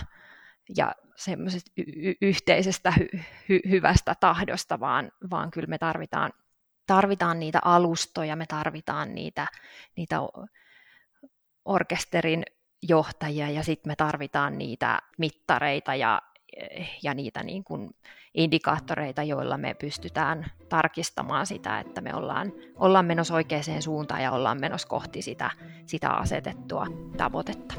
ja semmoisesta y- yhteisestä hy- hy- hyvästä tahdosta, vaan, vaan kyllä me tarvitaan, tarvitaan niitä alustoja, me tarvitaan niitä, niitä orkesterin johtajia ja sitten me tarvitaan niitä mittareita ja, ja niitä niin kuin indikaattoreita, joilla me pystytään tarkistamaan sitä, että me ollaan, ollaan menossa oikeaan suuntaan ja ollaan menossa kohti sitä, sitä asetettua tavoitetta.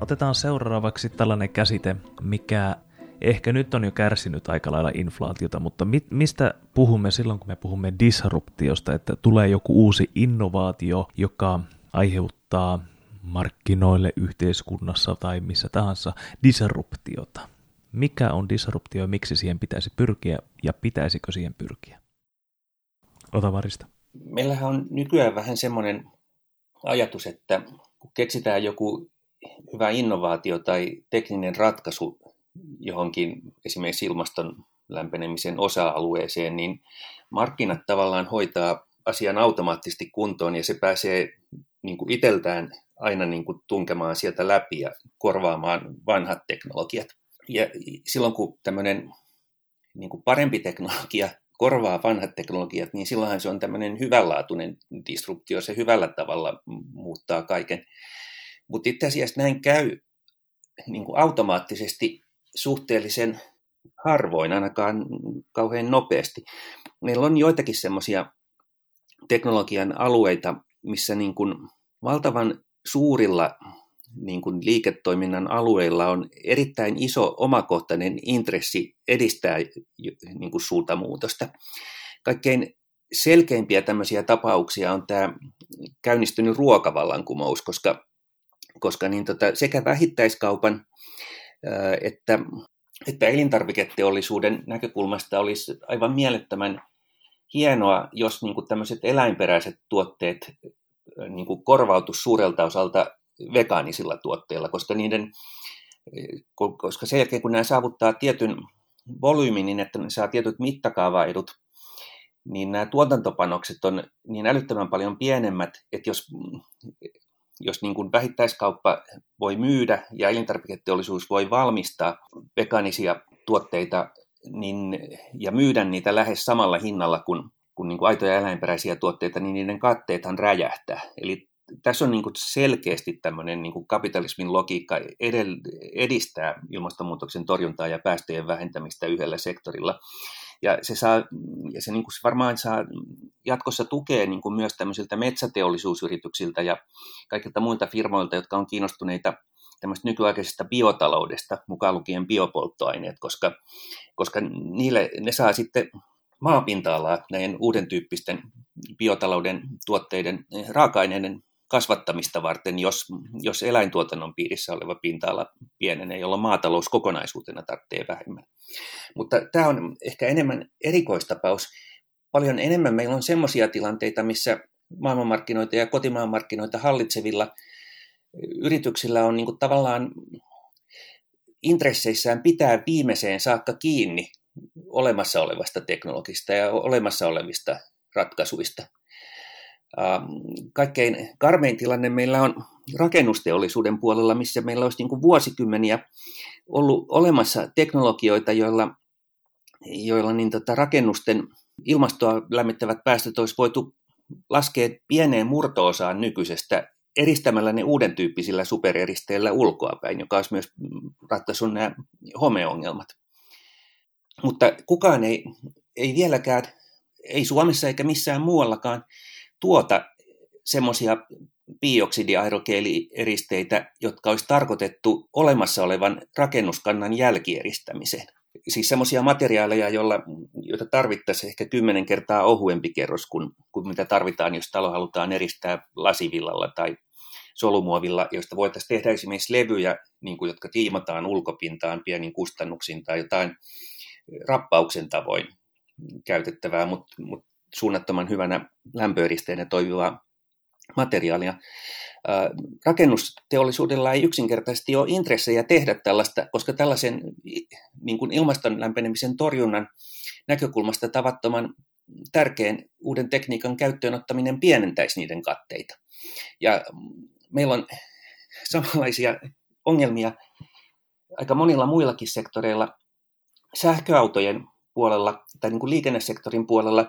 Otetaan seuraavaksi tällainen käsite, mikä ehkä nyt on jo kärsinyt aika lailla inflaatiota, mutta mi- mistä puhumme silloin, kun me puhumme disruptiosta, että tulee joku uusi innovaatio, joka aiheuttaa markkinoille, yhteiskunnassa tai missä tahansa disruptiota. Mikä on disruptio ja miksi siihen pitäisi pyrkiä ja pitäisikö siihen pyrkiä? Ota varista. Meillähän on nykyään vähän semmoinen ajatus, että kun keksitään joku hyvä innovaatio tai tekninen ratkaisu johonkin esimerkiksi ilmaston lämpenemisen osa-alueeseen, niin markkinat tavallaan hoitaa asian automaattisesti kuntoon ja se pääsee niin kuin iteltään aina niin kuin tunkemaan sieltä läpi ja korvaamaan vanhat teknologiat. Ja silloin kun tämmöinen niin kuin parempi teknologia korvaa vanhat teknologiat, niin silloinhan se on tämmöinen hyvänlaatuinen disruptio, se hyvällä tavalla muuttaa kaiken. Mutta itse asiassa näin käy niin kuin automaattisesti suhteellisen harvoin, ainakaan kauhean nopeasti. Meillä on joitakin semmoisia teknologian alueita, missä niin kuin valtavan suurilla niin kuin liiketoiminnan alueilla on erittäin iso omakohtainen intressi edistää niin kuin suuntamuutosta. Kaikkein selkeimpiä tämmöisiä tapauksia on tämä käynnistynyt ruokavallankumous, koska, koska niin tota, sekä vähittäiskaupan että, että elintarviketeollisuuden näkökulmasta olisi aivan mielettömän hienoa, jos niin kuin tämmöiset eläinperäiset tuotteet niin kuin korvautus suurelta osalta vegaanisilla tuotteilla, koska, niiden, koska sen jälkeen kun nämä saavuttaa tietyn volyymin, niin että ne saa tietyt mittakaavaedut, niin nämä tuotantopanokset on niin älyttömän paljon pienemmät, että jos, jos niin kuin vähittäiskauppa voi myydä ja elintarviketeollisuus voi valmistaa vegaanisia tuotteita niin, ja myydä niitä lähes samalla hinnalla kuin kuin, niin kuin aitoja eläinperäisiä tuotteita, niin niiden katteethan räjähtää. Eli tässä on niin kuin selkeästi tämmöinen niin kuin kapitalismin logiikka edistää ilmastonmuutoksen torjuntaa ja päästöjen vähentämistä yhdellä sektorilla. Ja se, saa, ja se, niin kuin se varmaan saa jatkossa tukea niin kuin myös tämmöisiltä metsäteollisuusyrityksiltä ja kaikilta muilta firmoilta, jotka on kiinnostuneita tämmöistä nykyaikaisesta biotaloudesta, mukaan lukien biopolttoaineet, koska, koska niille, ne saa sitten maapinta-alaa näiden uuden tyyppisten biotalouden tuotteiden raaka-aineiden kasvattamista varten, jos, jos eläintuotannon piirissä oleva pinta-ala pienenee, jolloin maatalous kokonaisuutena tarvitsee vähemmän. Mutta tämä on ehkä enemmän erikoistapaus. Paljon enemmän meillä on sellaisia tilanteita, missä maailmanmarkkinoita ja kotimaan markkinoita hallitsevilla yrityksillä on niin kuin tavallaan intresseissään pitää viimeiseen saakka kiinni olemassa olevasta teknologista ja olemassa olevista ratkaisuista. Ähm, kaikkein karmein tilanne meillä on rakennusteollisuuden puolella, missä meillä olisi niin kuin vuosikymmeniä ollut olemassa teknologioita, joilla, joilla niin tota rakennusten ilmastoa lämmittävät päästöt olisi voitu laskea pieneen murtoosaan nykyisestä eristämällä ne uuden tyyppisillä supereristeillä ulkoapäin, joka olisi myös ratkaissut nämä homeongelmat. Mutta kukaan ei, ei vieläkään, ei Suomessa eikä missään muuallakaan, tuota semmoisia bioksidiaerokeelieristeitä, jotka olisi tarkoitettu olemassa olevan rakennuskannan jälkieristämiseen. Siis semmoisia materiaaleja, joilla, joita tarvittaisiin ehkä kymmenen kertaa ohuempi kerros kuin, kuin mitä tarvitaan, jos talo halutaan eristää lasivillalla tai solumuovilla, joista voitaisiin tehdä esimerkiksi levyjä, niin kuin, jotka tiimataan ulkopintaan pienin kustannuksin tai jotain rappauksen tavoin käytettävää, mutta mut suunnattoman hyvänä lämpöeristeenä toimivaa materiaalia. Rakennusteollisuudella ei yksinkertaisesti ole intressejä tehdä tällaista, koska tällaisen niin kuin ilmaston lämpenemisen torjunnan näkökulmasta tavattoman tärkeän uuden tekniikan käyttöön ottaminen pienentäisi niiden katteita. Ja meillä on samanlaisia ongelmia aika monilla muillakin sektoreilla. Sähköautojen puolella tai niin kuin liikennesektorin puolella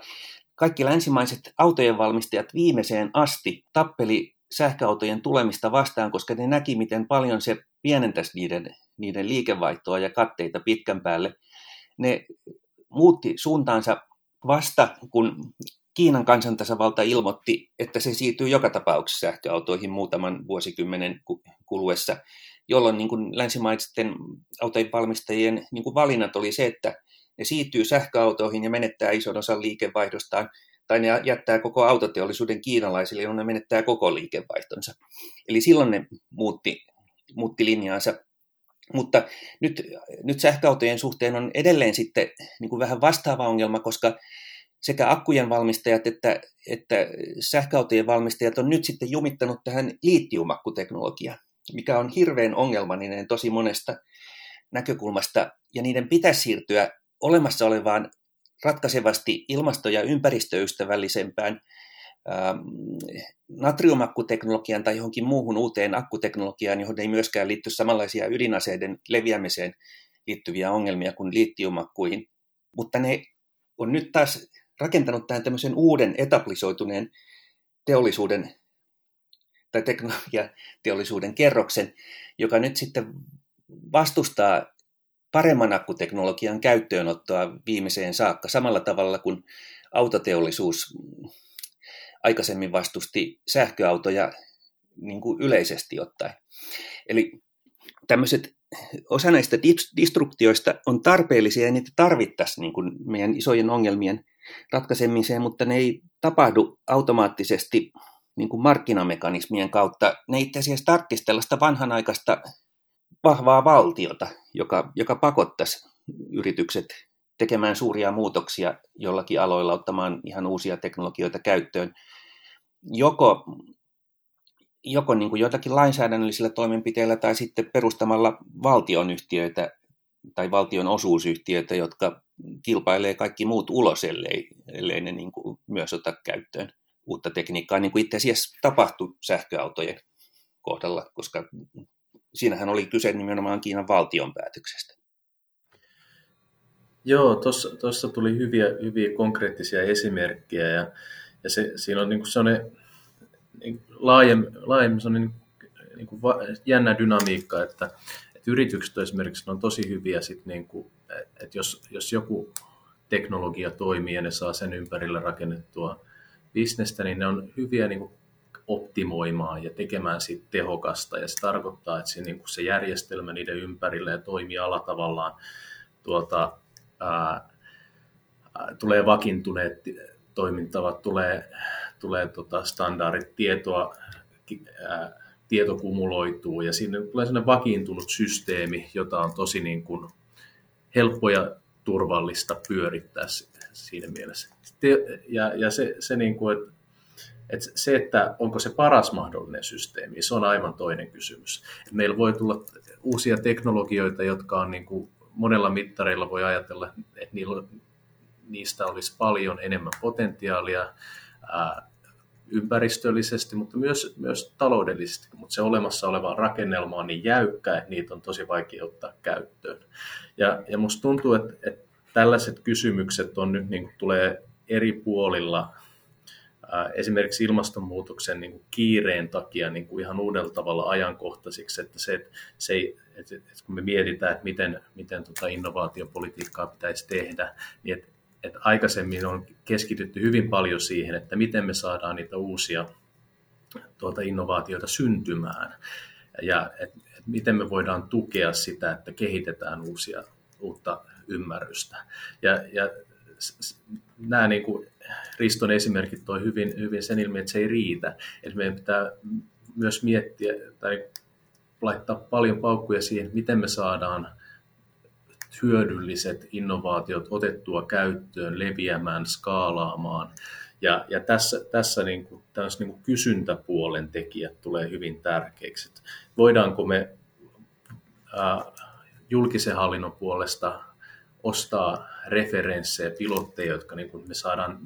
kaikki länsimaiset autojen valmistajat viimeiseen asti tappeli sähköautojen tulemista vastaan, koska ne näki, miten paljon se pienentäisi niiden, niiden liikevaihtoa ja katteita pitkän päälle. Ne muutti suuntaansa vasta, kun Kiinan kansantasavalta ilmoitti, että se siirtyy joka tapauksessa sähköautoihin muutaman vuosikymmenen kuluessa, jolloin niin kuin länsimaisten autojen valmistajien niin kuin valinnat oli se, että ne siirtyy sähköautoihin ja menettää ison osan liikevaihdostaan, tai ne jättää koko autoteollisuuden kiinalaisille, jolloin ne menettää koko liikevaihtonsa. Eli silloin ne muutti, muutti linjaansa. Mutta nyt, nyt sähköautojen suhteen on edelleen sitten niin kuin vähän vastaava ongelma, koska sekä akkujen valmistajat että, että sähköautojen valmistajat on nyt sitten jumittanut tähän liittiumakkuteknologiaan, mikä on hirveän ongelmallinen tosi monesta näkökulmasta, ja niiden pitäisi siirtyä olemassa olevaan ratkaisevasti ilmasto- ja ympäristöystävällisempään ähm, natriumakkuteknologian tai johonkin muuhun uuteen akkuteknologiaan, johon ei myöskään liitty samanlaisia ydinaseiden leviämiseen liittyviä ongelmia kuin liittiumakkuihin. Mutta ne on nyt taas rakentanut tähän tämmöisen uuden etablisoituneen teollisuuden tai teknologiateollisuuden kerroksen, joka nyt sitten vastustaa paremman akkuteknologian käyttöönottoa viimeiseen saakka samalla tavalla kuin autoteollisuus aikaisemmin vastusti sähköautoja niin kuin yleisesti ottaen. Eli tämmöiset, osa näistä distruktioista on tarpeellisia ja niitä tarvittaisiin niin kuin meidän isojen ongelmien ratkaisemiseen, mutta ne ei tapahdu automaattisesti niin kuin markkinamekanismien kautta. Ne itse asiassa tarvitsisi tällaista vanhanaikaista vahvaa valtiota, joka, joka pakottaisi yritykset tekemään suuria muutoksia jollakin aloilla, ottamaan ihan uusia teknologioita käyttöön. Joko, joko niin kuin jotakin lainsäädännöllisillä toimenpiteillä tai sitten perustamalla valtionyhtiöitä tai valtion osuusyhtiöitä, jotka kilpailee kaikki muut ulos, ellei, ellei ne niin kuin myös ota käyttöön uutta tekniikkaa, niin kuin itse asiassa tapahtui sähköautojen kohdalla, koska siinähän oli kyse nimenomaan Kiinan valtion päätöksestä. Joo, tuossa tuli hyviä, hyviä konkreettisia esimerkkejä ja, ja se, siinä on niin kuin sellainen niin laajemmin, laajemmin sellainen niin kuin va, jännä dynamiikka, että, että yritykset esimerkiksi on tosi hyviä, sit niin kuin, että jos, jos joku teknologia toimii ja ne saa sen ympärille rakennettua bisnestä, niin ne on hyviä niin kuin optimoimaan ja tekemään siitä tehokasta. Ja se tarkoittaa, että se, niin kuin se järjestelmä niiden ympärillä ja toimiala tavallaan tuota, ää, tulee vakiintuneet toimintavat, tulee, tulee tota standardit tietoa tieto kumuloituu ja sinne tulee sellainen vakiintunut systeemi, jota on tosi niin kuin helppo ja turvallista pyörittää siinä mielessä. Ja, ja se, se, niin kuin, että, että se, että onko se paras mahdollinen systeemi, se on aivan toinen kysymys. Että meillä voi tulla uusia teknologioita, jotka on niin kuin monella mittarilla voi ajatella, että niillä, niistä olisi paljon enemmän potentiaalia ää, ympäristöllisesti, mutta myös, myös taloudellisesti, mutta se olemassa oleva rakennelma on niin jäykkä, että niitä on tosi vaikea ottaa käyttöön. Ja, ja musta tuntuu, että, että tällaiset kysymykset on nyt niin kuin, tulee eri puolilla esimerkiksi ilmastonmuutoksen niin kuin kiireen takia niin kuin ihan uudella tavalla ajankohtaisiksi, että se, että se että, että kun me mietitään, että miten, miten tota innovaatiopolitiikkaa pitäisi tehdä, niin että, että aikaisemmin on keskitytty hyvin paljon siihen, että miten me saadaan niitä uusia tuota innovaatioita syntymään ja että, että miten me voidaan tukea sitä, että kehitetään uusia, uutta ymmärrystä. Ja, ja nämä niin kuin Riston esimerkit toi hyvin, hyvin sen ilmi, että se ei riitä. Että meidän pitää myös miettiä tai laittaa paljon paukkuja siihen, miten me saadaan hyödylliset innovaatiot otettua käyttöön, leviämään, skaalaamaan. Ja, ja tässä, tässä niin kuin, niin kuin kysyntäpuolen tekijät tulee hyvin tärkeiksi. Voidaanko me ää, julkisen hallinnon puolesta ostaa referenssejä, pilotteja, jotka niin kuin me saadaan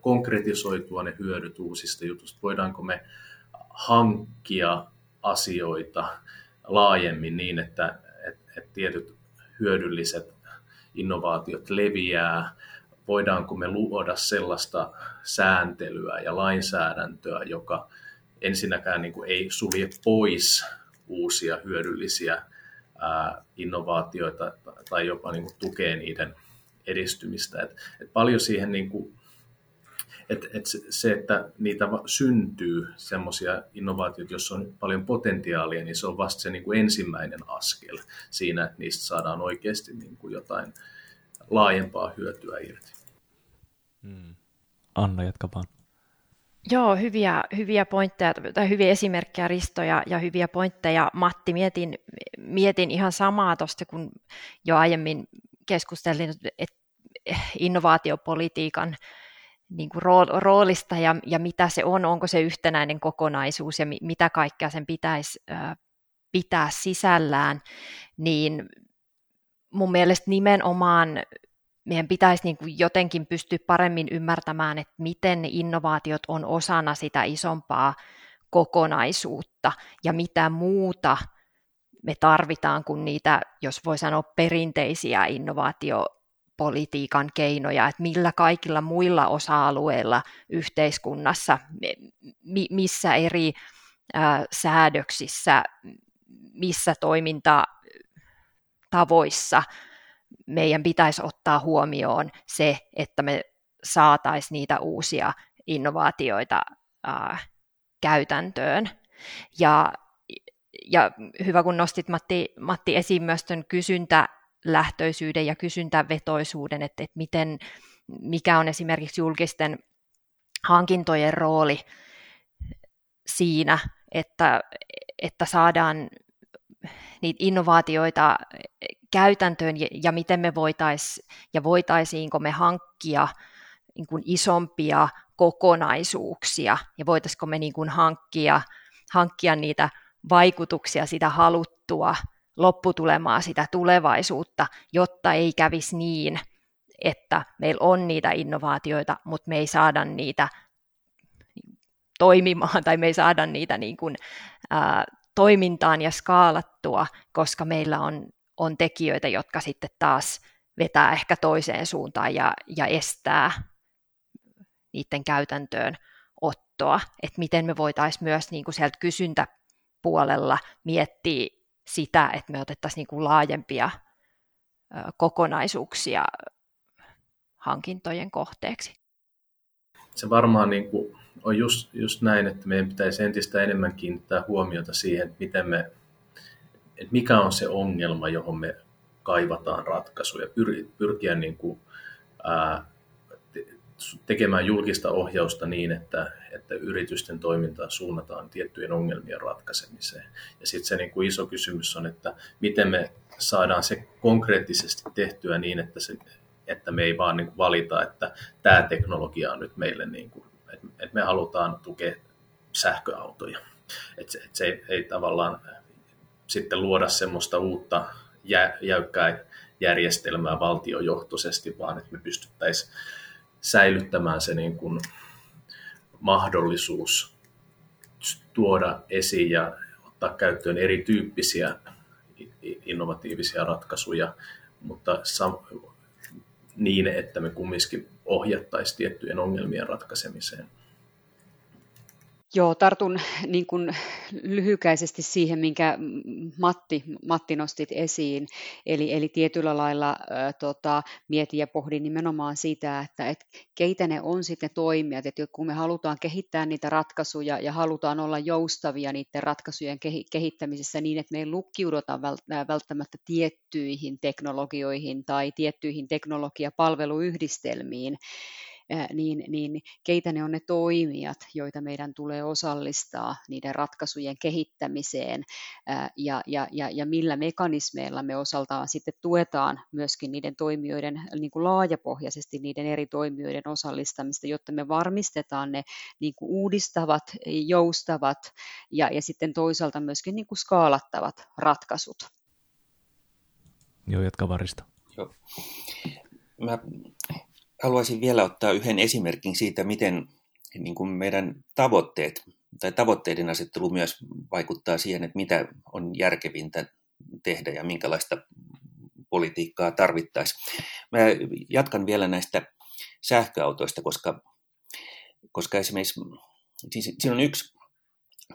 konkretisoitua ne hyödyt uusista jutuista. Voidaanko me hankkia asioita laajemmin niin, että, että, että tietyt hyödylliset innovaatiot leviää, voidaanko me luoda sellaista sääntelyä ja lainsäädäntöä, joka ensinnäkään niin kuin ei sulje pois uusia hyödyllisiä innovaatioita tai jopa niin kuin tukee niiden edistymistä. Et, et paljon siihen, niin kuin, et, et se, että niitä syntyy semmoisia innovaatioita, joissa on paljon potentiaalia, niin se on vasta se niin kuin ensimmäinen askel siinä, että niistä saadaan oikeasti niin kuin jotain laajempaa hyötyä irti. Hmm. Anna, jatka vaan. Joo, hyviä, hyviä pointteja tai hyviä esimerkkejä Risto ja, ja hyviä pointteja. Matti, mietin, mietin ihan samaa tuosta, kun jo aiemmin keskustelin että innovaatiopolitiikan niin kuin roolista ja, ja mitä se on, onko se yhtenäinen kokonaisuus ja mi, mitä kaikkea sen pitäisi pitää sisällään, niin mun mielestä nimenomaan meidän pitäisi niin kuin jotenkin pystyä paremmin ymmärtämään, että miten ne innovaatiot on osana sitä isompaa kokonaisuutta ja mitä muuta me tarvitaan kuin niitä, jos voi sanoa, perinteisiä innovaatiopolitiikan keinoja, että millä kaikilla muilla osa-alueilla yhteiskunnassa, missä eri säädöksissä, missä toimintatavoissa meidän pitäisi ottaa huomioon se, että me saataisiin niitä uusia innovaatioita ää, käytäntöön. Ja, ja hyvä, kun nostit Matti, Matti esiin myös tuon kysyntälähtöisyyden ja kysyntävetoisuuden, että, että miten, mikä on esimerkiksi julkisten hankintojen rooli siinä, että, että saadaan niitä innovaatioita käytäntöön ja, miten me voitaisiin ja voitaisiinko me hankkia niin kuin isompia kokonaisuuksia ja voitaisiko me niin kuin hankkia, hankkia niitä vaikutuksia, sitä haluttua lopputulemaa, sitä tulevaisuutta, jotta ei kävisi niin, että meillä on niitä innovaatioita, mutta me ei saada niitä toimimaan tai me ei saada niitä niin kuin, ää, toimintaan ja skaalattua, koska meillä on, on tekijöitä, jotka sitten taas vetää ehkä toiseen suuntaan ja, ja estää niiden käytäntöön ottoa, että miten me voitaisiin myös niin kuin sieltä kysyntäpuolella miettiä sitä, että me otettaisiin niin kuin laajempia kokonaisuuksia hankintojen kohteeksi. Se varmaan niin kuin on just, just näin, että meidän pitäisi entistä enemmän kiinnittää huomiota siihen, että, miten me, että mikä on se ongelma, johon me kaivataan ratkaisuja, pyr, pyrkiä niin kuin, ää, tekemään julkista ohjausta niin, että, että yritysten toimintaa suunnataan tiettyjen ongelmien ratkaisemiseen. Ja sitten se niin kuin iso kysymys on, että miten me saadaan se konkreettisesti tehtyä niin, että, se, että me ei vaan niin kuin valita, että tämä teknologia on nyt meille, niin kuin, että me halutaan tukea sähköautoja. Että se, että se ei, ei tavallaan sitten luoda semmoista uutta jä, jäykkää järjestelmää valtiojohtoisesti, vaan että me pystyttäisiin säilyttämään se niin kuin mahdollisuus tuoda esiin ja ottaa käyttöön erityyppisiä innovatiivisia ratkaisuja, mutta niin, että me kumminkin ohjattaisiin tiettyjen ongelmien ratkaisemiseen. Joo, tartun niin kuin lyhykäisesti siihen, minkä Matti, Matti nostit esiin. Eli, eli tietyllä lailla äh, tota, mietin ja pohdin nimenomaan sitä, että et keitä ne on sitten toimijat, että kun me halutaan kehittää niitä ratkaisuja ja halutaan olla joustavia niiden ratkaisujen kehittämisessä niin, että me ei lukkiuduta välttämättä tiettyihin teknologioihin tai tiettyihin teknologiapalveluyhdistelmiin, niin, niin keitä ne on ne toimijat, joita meidän tulee osallistaa niiden ratkaisujen kehittämiseen ja, ja, ja, ja millä mekanismeilla me osaltaan sitten tuetaan myöskin niiden toimijoiden niin kuin laajapohjaisesti niiden eri toimijoiden osallistamista, jotta me varmistetaan ne niin kuin uudistavat, joustavat ja, ja sitten toisaalta myöskin niin kuin skaalattavat ratkaisut. Joo, jatka varista. Joo. Mä haluaisin vielä ottaa yhden esimerkin siitä, miten niin kuin meidän tavoitteet tai tavoitteiden asettelu myös vaikuttaa siihen, että mitä on järkevintä tehdä ja minkälaista politiikkaa tarvittaisiin. Mä jatkan vielä näistä sähköautoista, koska, koska esimerkiksi siis siinä on yksi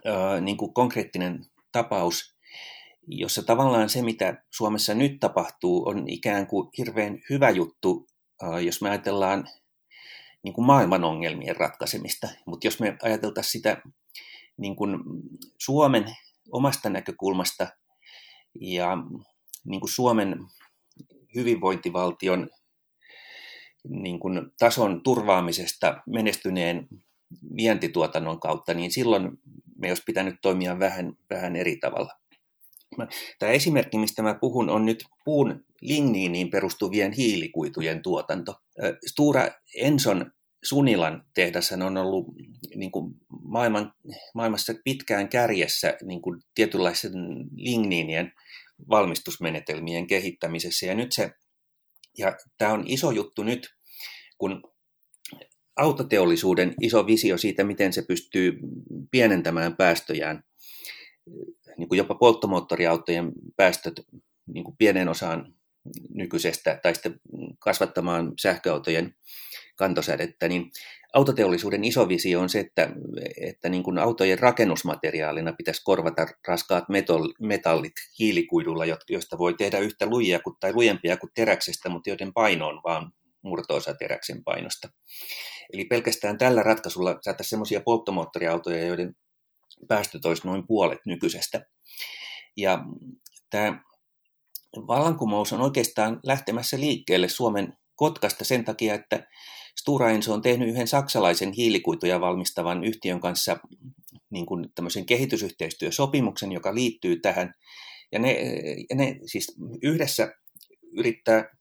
ää, niin kuin konkreettinen tapaus, jossa tavallaan se, mitä Suomessa nyt tapahtuu, on ikään kuin hirveän hyvä juttu jos me ajatellaan niin kuin maailman ongelmien ratkaisemista, mutta jos me ajateltaisiin sitä niin kuin Suomen omasta näkökulmasta ja niin kuin Suomen hyvinvointivaltion niin kuin tason turvaamisesta menestyneen vientituotannon kautta, niin silloin me olisi pitänyt toimia vähän, vähän eri tavalla. Tämä esimerkki, mistä mä puhun, on nyt puun ligniiniin perustuvien hiilikuitujen tuotanto. Stura Enson Sunilan tehdas on ollut niin kuin maailman, maailmassa pitkään kärjessä niin kuin tietynlaisen ligniinien valmistusmenetelmien kehittämisessä. Ja nyt se, ja tämä on iso juttu nyt, kun autoteollisuuden iso visio siitä, miten se pystyy pienentämään päästöjään niin kuin jopa polttomoottoriautojen päästöt niin kuin pienen osaan nykyisestä tai sitten kasvattamaan sähköautojen kantosädettä, niin autoteollisuuden iso visio on se, että, että niin kuin autojen rakennusmateriaalina pitäisi korvata raskaat metallit hiilikuidulla, joista voi tehdä yhtä lujia tai lujempia kuin teräksestä, mutta joiden paino on vaan murtoosa teräksen painosta. Eli pelkästään tällä ratkaisulla saataisiin sellaisia polttomoottoriautoja, joiden päästöt olisi noin puolet nykyisestä. Ja tämä vallankumous on oikeastaan lähtemässä liikkeelle Suomen Kotkasta sen takia, että Stura Enso on tehnyt yhden saksalaisen hiilikuituja valmistavan yhtiön kanssa niin kuin tämmöisen kehitysyhteistyösopimuksen, joka liittyy tähän. Ja ne, ne siis yhdessä yrittää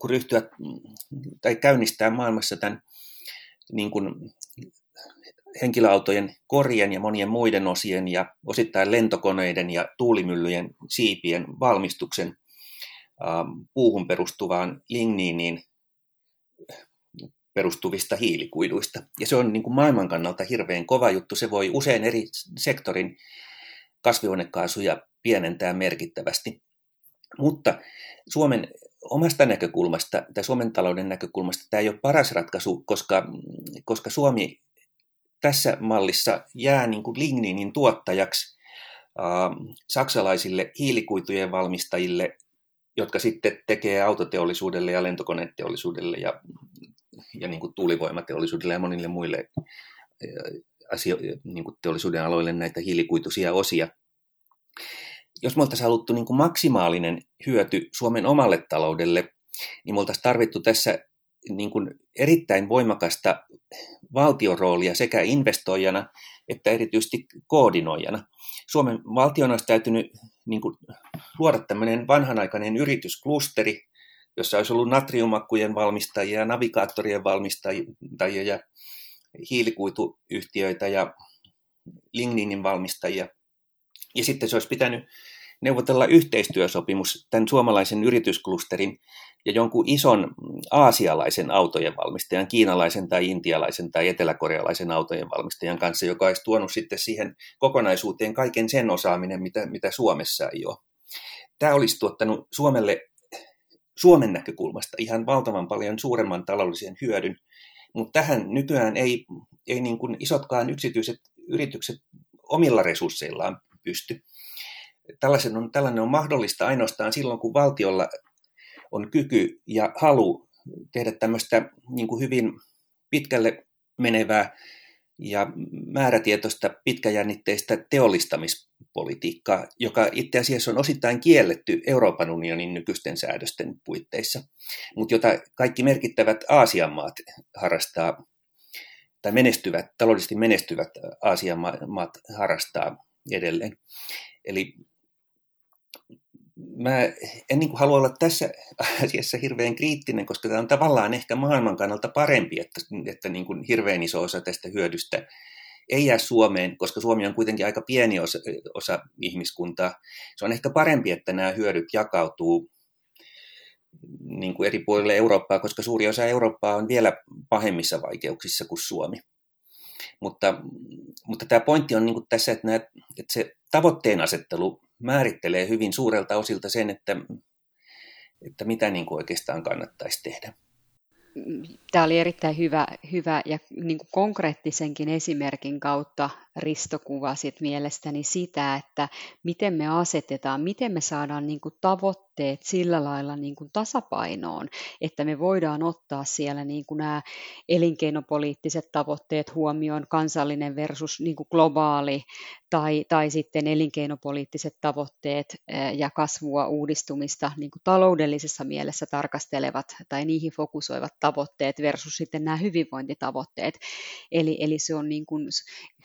kun ryhtyä tai käynnistää maailmassa tämän niin kuin henkilöautojen korien ja monien muiden osien ja osittain lentokoneiden ja tuulimyllyjen siipien valmistuksen ähm, puuhun perustuvaan ligniiniin perustuvista hiilikuiduista. Ja se on niin kuin maailman kannalta hirveän kova juttu. Se voi usein eri sektorin kasvihuonekaasuja pienentää merkittävästi. Mutta Suomen omasta näkökulmasta tai Suomen talouden näkökulmasta tämä ei ole paras ratkaisu, koska, koska Suomi tässä mallissa jää niin kuin ligninin tuottajaksi äh, saksalaisille hiilikuitujen valmistajille, jotka sitten tekee autoteollisuudelle ja lentokoneteollisuudelle ja, ja niin kuin tuulivoimateollisuudelle ja monille muille asio, niin kuin teollisuuden aloille näitä hiilikuituisia osia. Jos me oltaisiin haluttu niin kuin maksimaalinen hyöty Suomen omalle taloudelle, niin me oltaisiin tarvittu tässä niin kuin erittäin voimakasta valtion roolia sekä investoijana että erityisesti koordinoijana. Suomen valtion olisi täytynyt niin kuin, luoda tämmöinen vanhanaikainen yritysklusteri, jossa olisi ollut natriumakkujen valmistajia, navigaattorien valmistajia ja hiilikuituyhtiöitä ja ligninin valmistajia. Ja sitten se olisi pitänyt neuvotella yhteistyösopimus tämän suomalaisen yritysklusterin ja jonkun ison aasialaisen autojen valmistajan, kiinalaisen tai intialaisen tai eteläkorealaisen autojen valmistajan kanssa, joka olisi tuonut sitten siihen kokonaisuuteen kaiken sen osaaminen, mitä, mitä Suomessa ei ole. Tämä olisi tuottanut Suomelle Suomen näkökulmasta ihan valtavan paljon suuremman taloudellisen hyödyn, mutta tähän nykyään ei, ei niin kuin isotkaan yksityiset yritykset omilla resursseillaan pysty. Tällaisen on, tällainen on mahdollista ainoastaan silloin, kun valtiolla on kyky ja halu tehdä tämmöistä niin kuin hyvin pitkälle menevää ja määrätietoista pitkäjännitteistä teollistamispolitiikkaa, joka itse asiassa on osittain kielletty Euroopan unionin nykyisten säädösten puitteissa, mutta jota kaikki merkittävät Aasian maat harrastaa, tai menestyvät, taloudellisesti menestyvät Aasian maat harrastaa edelleen. Eli mä en niin kuin halua olla tässä asiassa hirveän kriittinen, koska tämä on tavallaan ehkä maailman kannalta parempi, että, että niin kuin hirveän iso osa tästä hyödystä ei jää Suomeen, koska Suomi on kuitenkin aika pieni osa, osa ihmiskuntaa. Se on ehkä parempi, että nämä hyödyt jakautuu niin kuin eri puolille Eurooppaa, koska suuri osa Eurooppaa on vielä pahemmissa vaikeuksissa kuin Suomi. Mutta, mutta tämä pointti on niin kuin tässä, että, nämä, että se tavoitteen asettelu määrittelee hyvin suurelta osilta sen, että, että mitä niin kuin oikeastaan kannattaisi tehdä. Tämä oli erittäin hyvä, hyvä ja niin kuin konkreettisenkin esimerkin kautta Risto kuvasit mielestäni sitä, että miten me asetetaan, miten me saadaan niin kuin tavoitteet sillä lailla niin kuin tasapainoon, että me voidaan ottaa siellä niin kuin nämä elinkeinopoliittiset tavoitteet huomioon, kansallinen versus niin kuin globaali, tai, tai sitten elinkeinopoliittiset tavoitteet ja kasvua, uudistumista niin kuin taloudellisessa mielessä tarkastelevat tai niihin fokusoivat tavoitteet versus sitten nämä hyvinvointitavoitteet. Eli, eli se on niin kuin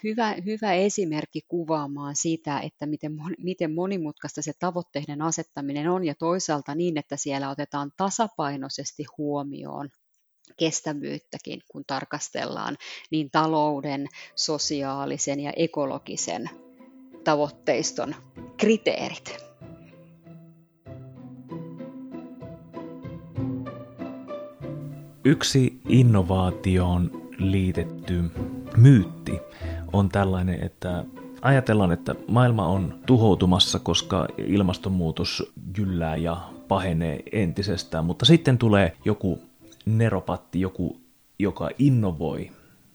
hyvä, hyvä esimerkki kuvaamaan sitä, että miten, miten monimutkaista se tavoitteiden asettaminen on ja toisaalta niin, että siellä otetaan tasapainoisesti huomioon kestävyyttäkin, kun tarkastellaan niin talouden, sosiaalisen ja ekologisen tavoitteiston kriteerit. Yksi innovaatioon liitetty myytti on tällainen, että ajatellaan, että maailma on tuhoutumassa, koska ilmastonmuutos jyllää ja pahenee entisestään, mutta sitten tulee joku neropatti, joku, joka innovoi,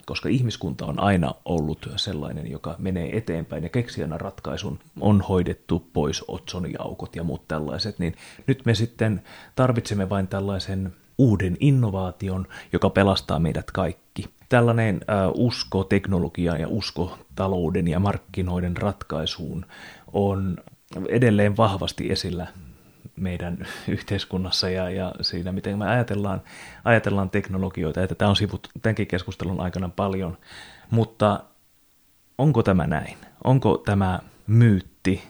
koska ihmiskunta on aina ollut sellainen, joka menee eteenpäin ja keksijänä ratkaisun on hoidettu pois otsoniaukot ja muut tällaiset, niin nyt me sitten tarvitsemme vain tällaisen uuden innovaation, joka pelastaa meidät kaikki. Tällainen äh, usko teknologiaan ja usko talouden ja markkinoiden ratkaisuun on edelleen vahvasti esillä meidän yhteiskunnassa ja, ja siinä, miten me ajatellaan, ajatellaan teknologioita. Että tämä on sivut tämänkin keskustelun aikana paljon, mutta onko tämä näin? Onko tämä myytti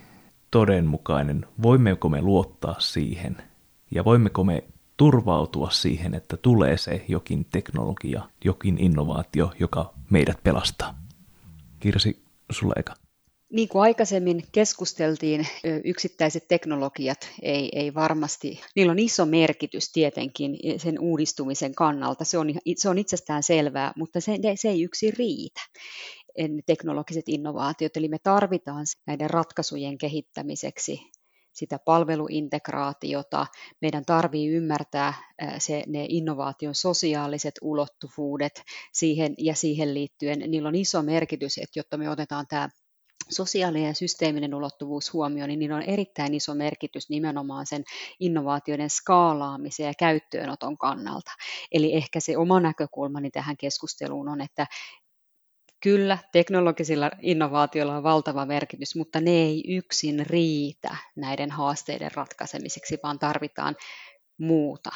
todenmukainen? Voimmeko me luottaa siihen? Ja voimmeko me turvautua siihen, että tulee se jokin teknologia, jokin innovaatio, joka meidät pelastaa. Kirsi, sulle eka. Niin kuin aikaisemmin keskusteltiin, yksittäiset teknologiat ei, ei varmasti, niillä on iso merkitys tietenkin sen uudistumisen kannalta, se on, se on itsestään selvää, mutta se, se ei yksi riitä teknologiset innovaatiot, eli me tarvitaan näiden ratkaisujen kehittämiseksi sitä palveluintegraatiota. Meidän tarvii ymmärtää se, ne innovaation sosiaaliset ulottuvuudet siihen ja siihen liittyen. Niillä on iso merkitys, että jotta me otetaan tämä sosiaalinen ja systeeminen ulottuvuus huomioon, niin niillä on erittäin iso merkitys nimenomaan sen innovaatioiden skaalaamisen ja käyttöönoton kannalta. Eli ehkä se oma näkökulmani tähän keskusteluun on, että Kyllä, teknologisilla innovaatioilla on valtava merkitys, mutta ne ei yksin riitä näiden haasteiden ratkaisemiseksi, vaan tarvitaan muuta.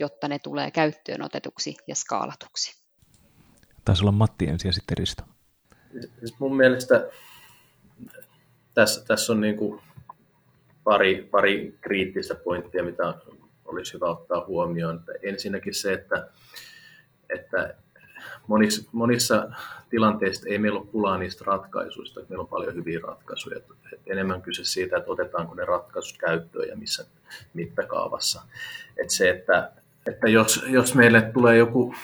jotta ne tulee käyttöön otetuksi ja skaalatuksi. Taisi olla Matti ensin ja sitten Risto. Siis mun mielestä tässä, tässä on niin kuin pari, pari kriittistä pointtia, mitä olisi hyvä ottaa huomioon. Ensinnäkin se, että, että monissa, monissa tilanteissa ei meillä ole pulaa niistä ratkaisuista, että meillä on paljon hyviä ratkaisuja. Että enemmän kyse siitä, että otetaanko ne ratkaisut käyttöön ja missä mittakaavassa. Että se, että, että jos, jos meille tulee joku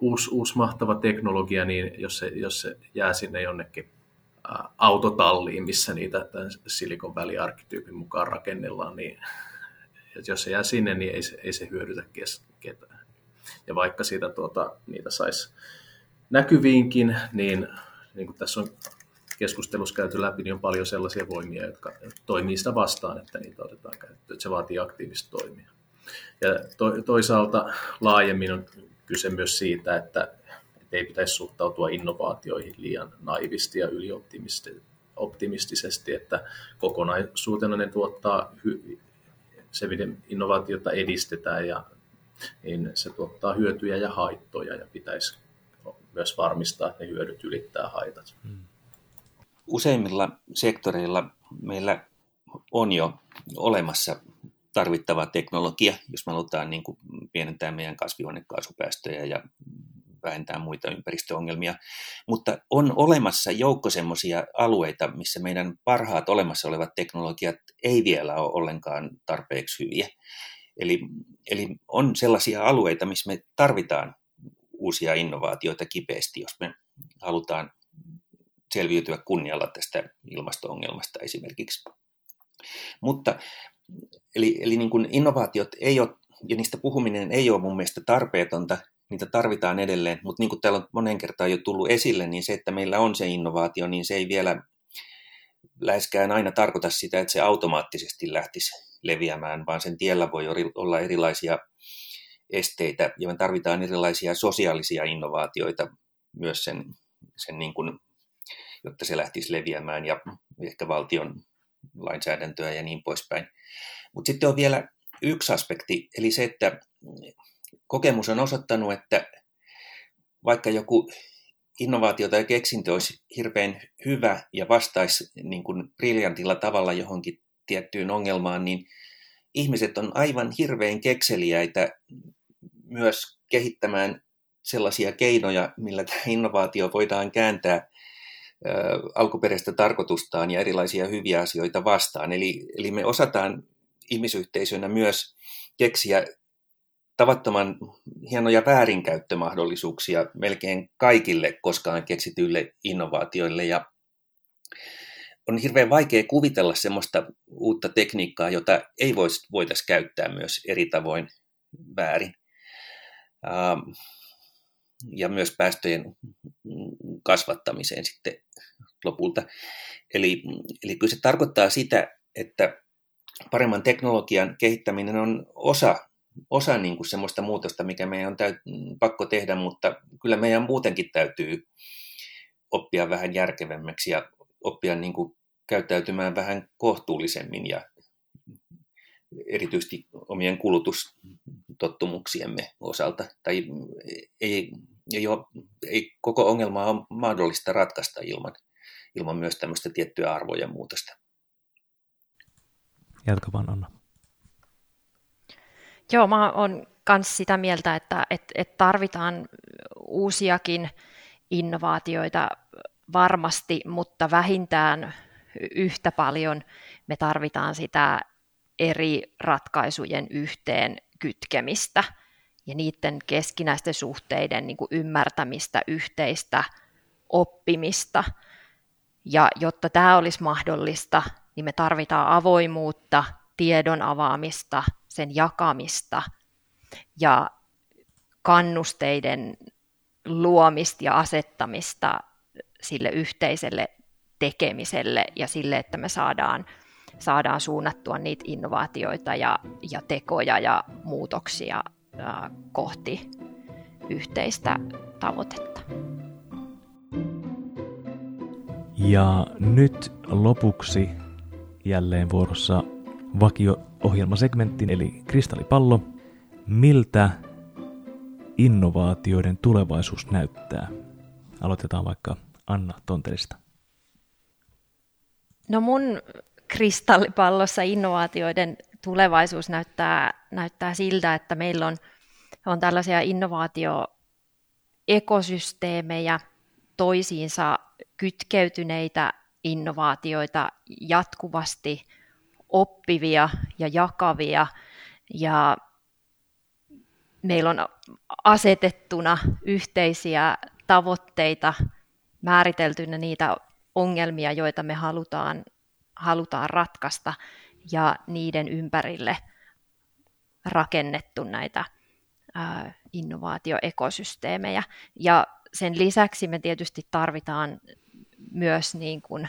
uusi, uusi mahtava teknologia, niin jos se, jos se jää sinne jonnekin autotalliin, missä niitä tämän Silicon Valley-arkkityypin mukaan rakennellaan, niin jos se jää sinne, niin ei se, ei se hyödytä ketään. Ja vaikka siitä tuota, niitä saisi näkyviinkin, niin niin kuin tässä on keskustelussa käyty läpi, niin on paljon sellaisia voimia, jotka toimii sitä vastaan, että niitä otetaan käyttöön. Se vaatii aktiivista toimia. Ja to, toisaalta laajemmin on kyse myös siitä, että, että ei pitäisi suhtautua innovaatioihin liian naivisti ja ylioptimistisesti, että kokonaisuutena ne tuottaa, se miten innovaatiota edistetään ja niin se tuottaa hyötyjä ja haittoja ja pitäisi myös varmistaa, että ne hyödyt ylittää haitat. Hmm. Useimmilla sektoreilla meillä on jo olemassa tarvittava teknologia, jos me halutaan niin kuin pienentää meidän kasvihuonekaasupäästöjä ja vähentää muita ympäristöongelmia. Mutta on olemassa joukko sellaisia alueita, missä meidän parhaat olemassa olevat teknologiat ei vielä ole ollenkaan tarpeeksi hyviä. Eli, eli on sellaisia alueita, missä me tarvitaan uusia innovaatioita kipeästi, jos me halutaan selviytyä kunnialla tästä ilmasto-ongelmasta esimerkiksi. Mutta eli, eli niin kuin innovaatiot ei ole, ja niistä puhuminen ei ole mun mielestä tarpeetonta, niitä tarvitaan edelleen, mutta niin kuin täällä on monen kertaan jo tullut esille, niin se, että meillä on se innovaatio, niin se ei vielä läheskään aina tarkoita sitä, että se automaattisesti lähtisi leviämään, vaan sen tiellä voi olla erilaisia esteitä ja me tarvitaan erilaisia sosiaalisia innovaatioita myös sen, sen niin kuin, jotta se lähtisi leviämään ja ehkä valtion lainsäädäntöä ja niin poispäin. Mutta sitten on vielä yksi aspekti, eli se, että kokemus on osoittanut, että vaikka joku innovaatio tai keksintö olisi hirveän hyvä ja vastaisi niin kuin briljantilla tavalla johonkin tiettyyn ongelmaan, niin ihmiset on aivan hirveän kekseliäitä myös kehittämään sellaisia keinoja, millä tämä innovaatio voidaan kääntää alkuperäistä tarkoitustaan ja erilaisia hyviä asioita vastaan. Eli, eli me osataan ihmisyhteisönä myös keksiä tavattoman hienoja väärinkäyttömahdollisuuksia melkein kaikille koskaan keksityille innovaatioille. Ja on hirveän vaikea kuvitella sellaista uutta tekniikkaa, jota ei voitaisiin käyttää myös eri tavoin väärin. Ja myös päästöjen kasvattamiseen sitten lopulta. Eli, eli kyllä se tarkoittaa sitä, että paremman teknologian kehittäminen on osa, osa niin kuin semmoista muutosta, mikä meidän on täyt, pakko tehdä, mutta kyllä meidän muutenkin täytyy oppia vähän järkevämmäksi ja oppia niin kuin käyttäytymään vähän kohtuullisemmin ja erityisesti omien kulutustottumuksiemme osalta. Tai ei, ei, ole, ei koko ongelmaa ole mahdollista ratkaista ilman, ilman myös tämmöistä tiettyä arvojen muutosta. Jatka vaan Anna. Joo, mä oon myös sitä mieltä, että, että, että tarvitaan uusiakin innovaatioita varmasti, mutta vähintään yhtä paljon me tarvitaan sitä eri ratkaisujen yhteen kytkemistä ja niiden keskinäisten suhteiden niin ymmärtämistä, yhteistä oppimista. Ja jotta tämä olisi mahdollista, niin me tarvitaan avoimuutta, tiedon avaamista, sen jakamista ja kannusteiden luomista ja asettamista sille yhteiselle tekemiselle ja sille, että me saadaan, saadaan suunnattua niitä innovaatioita ja, ja tekoja ja muutoksia kohti yhteistä tavoitetta. Ja nyt lopuksi jälleen vuorossa vakio-ohjelmasegmentti, eli Kristallipallo. Miltä innovaatioiden tulevaisuus näyttää? Aloitetaan vaikka Anna Tontelista. No mun kristallipallossa innovaatioiden tulevaisuus näyttää, näyttää siltä, että meillä on, on tällaisia innovaatioekosysteemejä, toisiinsa kytkeytyneitä innovaatioita, jatkuvasti oppivia ja jakavia. Ja meillä on asetettuna yhteisiä tavoitteita, määriteltynä niitä ongelmia, joita me halutaan, halutaan ratkaista ja niiden ympärille rakennettu näitä innovaatioekosysteemejä. Ja sen lisäksi me tietysti tarvitaan myös niin kuin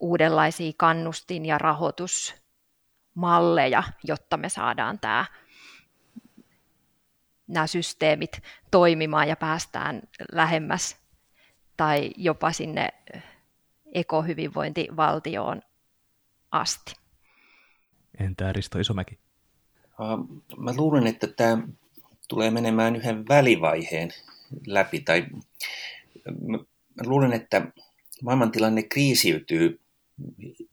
uudenlaisia kannustin- ja rahoitusmalleja, jotta me saadaan tämä, nämä systeemit toimimaan ja päästään lähemmäs tai jopa sinne ekohyvinvointivaltioon asti. Entä Risto Isomäki? Mä luulen, että tämä tulee menemään yhden välivaiheen läpi. Tai mä luulen, että maailmantilanne kriisiytyy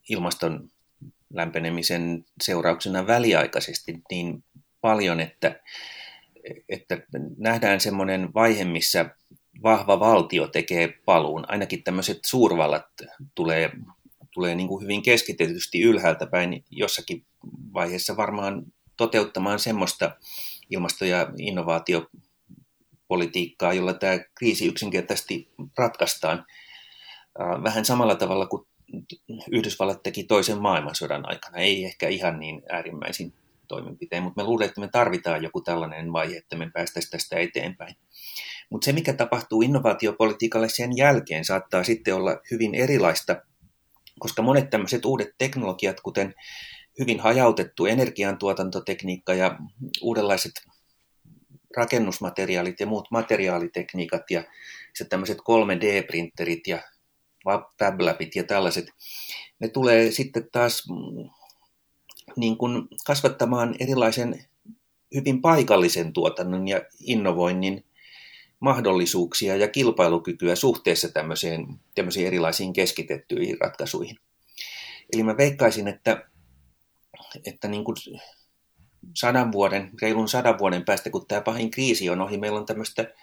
ilmaston lämpenemisen seurauksena väliaikaisesti niin paljon, että, että nähdään semmoinen vaihe, missä vahva valtio tekee paluun. Ainakin tämmöiset suurvallat tulee, tulee niin kuin hyvin keskitetysti ylhäältä päin jossakin vaiheessa varmaan toteuttamaan semmoista ilmasto- ja innovaatiopolitiikkaa, jolla tämä kriisi yksinkertaisesti ratkaistaan vähän samalla tavalla kuin Yhdysvallat teki toisen maailmansodan aikana. Ei ehkä ihan niin äärimmäisin toimenpiteen, mutta me luulen, että me tarvitaan joku tällainen vaihe, että me päästäisiin tästä eteenpäin. Mutta se, mikä tapahtuu innovaatiopolitiikalle sen jälkeen, saattaa sitten olla hyvin erilaista, koska monet tämmöiset uudet teknologiat, kuten hyvin hajautettu energiantuotantotekniikka ja uudenlaiset rakennusmateriaalit ja muut materiaalitekniikat ja se tämmöiset 3D-printerit ja FabLabit ja tällaiset, ne tulee sitten taas mm, niin kuin kasvattamaan erilaisen hyvin paikallisen tuotannon ja innovoinnin mahdollisuuksia ja kilpailukykyä suhteessa tämmöiseen, tämmöisiin erilaisiin keskitettyihin ratkaisuihin. Eli mä veikkaisin, että, että niin kuin sadan vuoden, reilun sadan vuoden päästä, kun tämä pahin kriisi on ohi, meillä on tämmöistä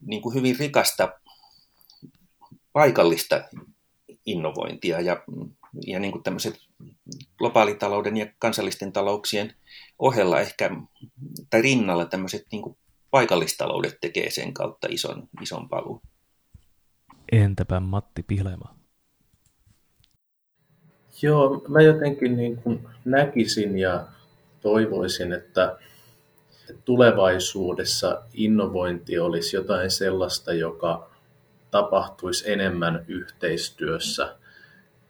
niin kuin hyvin rikasta paikallista innovointia ja, ja niin kuin tämmöiset globaalitalouden ja kansallisten talouksien ohella ehkä, tai rinnalla tämmöiset niin kuin paikallistaloudet tekee sen kautta ison, ison paluun. Entäpä Matti Pihlema? Joo, mä jotenkin niin kuin näkisin ja toivoisin, että tulevaisuudessa innovointi olisi jotain sellaista, joka tapahtuisi enemmän yhteistyössä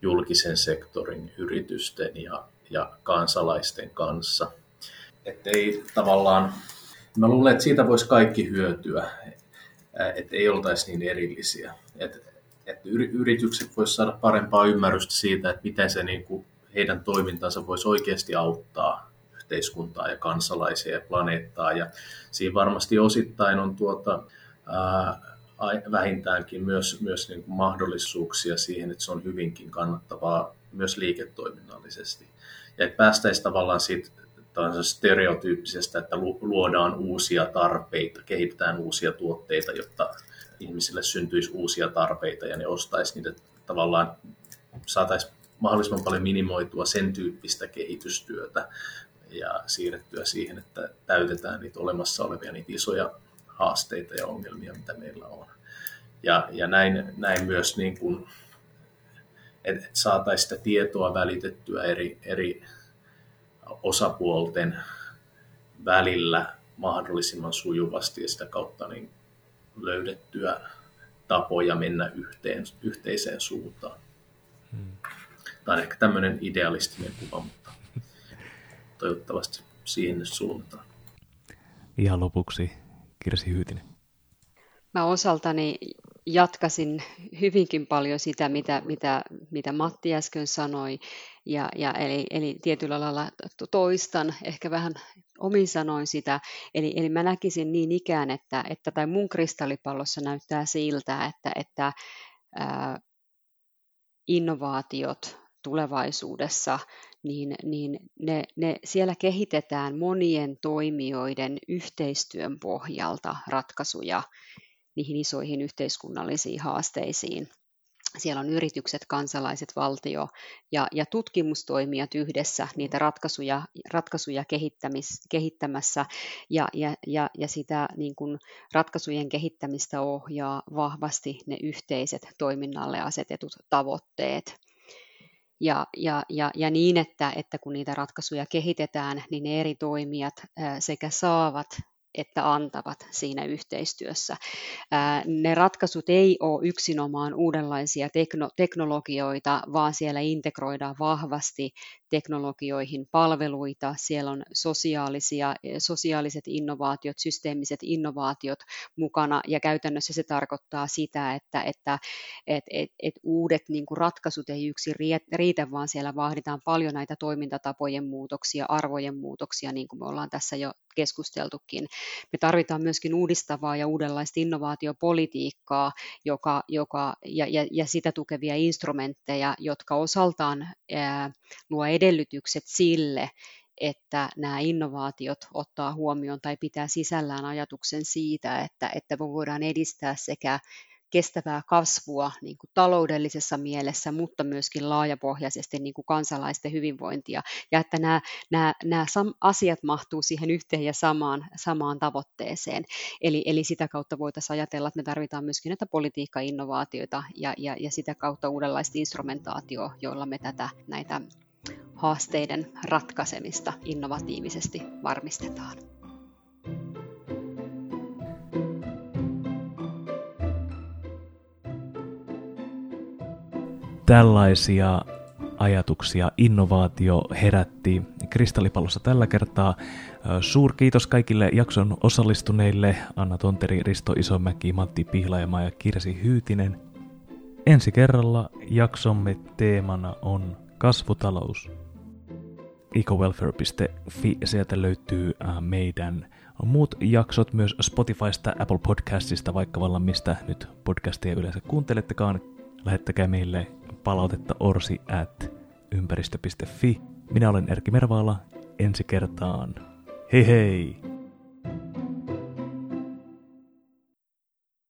julkisen sektorin yritysten ja, ja kansalaisten kanssa. Että ei tavallaan, mä luulen, että siitä voisi kaikki hyötyä, että ei oltaisi niin erillisiä. Että että yritykset voisivat saada parempaa ymmärrystä siitä, että miten se niin kuin heidän toimintansa voisi oikeasti auttaa yhteiskuntaa ja kansalaisia ja planeettaa. Ja siinä varmasti osittain on tuota, ää, vähintäänkin myös, myös niin kuin mahdollisuuksia siihen, että se on hyvinkin kannattavaa myös liiketoiminnallisesti. Ja että päästäisiin tavallaan siitä stereotyyppisestä, että luodaan uusia tarpeita, kehitetään uusia tuotteita, jotta ihmisille syntyisi uusia tarpeita ja ne ostaisi niitä tavallaan, saataisiin mahdollisimman paljon minimoitua sen tyyppistä kehitystyötä ja siirrettyä siihen, että täytetään niitä olemassa olevia niitä isoja haasteita ja ongelmia, mitä meillä on. Ja, ja näin, näin myös niin kuin, että saataisiin sitä tietoa välitettyä eri, eri osapuolten välillä mahdollisimman sujuvasti ja sitä kautta niin löydettyä tapoja mennä yhteen, yhteiseen suuntaan. Hmm. Tämä on ehkä tämmöinen idealistinen kuva, mutta toivottavasti siihen suuntaan. Ihan lopuksi Kirsi Hyytinen. Mä osaltani jatkasin hyvinkin paljon sitä, mitä, mitä, mitä Matti äsken sanoi, ja, ja eli, eli tietyllä lailla toistan ehkä vähän omin sanoin sitä, eli, eli mä näkisin niin ikään, että, että tai mun kristallipallossa näyttää siltä, että, että ää, innovaatiot tulevaisuudessa, niin, niin ne, ne, siellä kehitetään monien toimijoiden yhteistyön pohjalta ratkaisuja niihin isoihin yhteiskunnallisiin haasteisiin. Siellä on yritykset, kansalaiset, valtio ja, ja tutkimustoimijat yhdessä niitä ratkaisuja, ratkaisuja kehittämässä ja, ja, ja, ja sitä niin kuin ratkaisujen kehittämistä ohjaa vahvasti ne yhteiset toiminnalle asetetut tavoitteet. Ja, ja, ja, ja niin, että, että kun niitä ratkaisuja kehitetään, niin ne eri toimijat sekä saavat että antavat siinä yhteistyössä. Ne ratkaisut ei ole yksinomaan uudenlaisia tekno- teknologioita, vaan siellä integroidaan vahvasti teknologioihin palveluita, siellä on sosiaalisia, sosiaaliset innovaatiot, systeemiset innovaatiot mukana ja käytännössä se tarkoittaa sitä, että, että et, et, et uudet niin kuin ratkaisut ei yksi riitä, vaan siellä vaaditaan paljon näitä toimintatapojen muutoksia, arvojen muutoksia, niin kuin me ollaan tässä jo keskusteltukin. Me tarvitaan myöskin uudistavaa ja uudenlaista innovaatiopolitiikkaa joka, joka, ja, ja, ja sitä tukevia instrumentteja, jotka osaltaan ää, luo edellytykset sille, että nämä innovaatiot ottaa huomioon tai pitää sisällään ajatuksen siitä, että, että me voidaan edistää sekä kestävää kasvua niin kuin taloudellisessa mielessä, mutta myöskin laajapohjaisesti niin kuin kansalaisten hyvinvointia, ja että nämä, nämä, nämä asiat mahtuu siihen yhteen ja samaan, samaan tavoitteeseen. Eli, eli sitä kautta voitaisiin ajatella, että me tarvitaan myöskin näitä politiikka-innovaatioita ja, ja, ja sitä kautta uudenlaista instrumentaatioa, joilla me tätä näitä haasteiden ratkaisemista innovatiivisesti varmistetaan. Tällaisia ajatuksia innovaatio herätti Kristallipallossa tällä kertaa. Suurkiitos kaikille jakson osallistuneille, Anna Tonteri, Risto Isomäki, Matti Pihlajamaa ja Kirsi Hyytinen. Ensi kerralla jaksomme teemana on kasvutalous. ecowelfare.fi, sieltä löytyy meidän muut jaksot myös Spotifysta, Apple Podcastista, vaikka vallan mistä nyt podcastia yleensä kuuntelettekaan. Lähettäkää meille palautetta orsi at ympäristö.fi. Minä olen Erkki Mervaala. Ensi kertaan. Hei hei!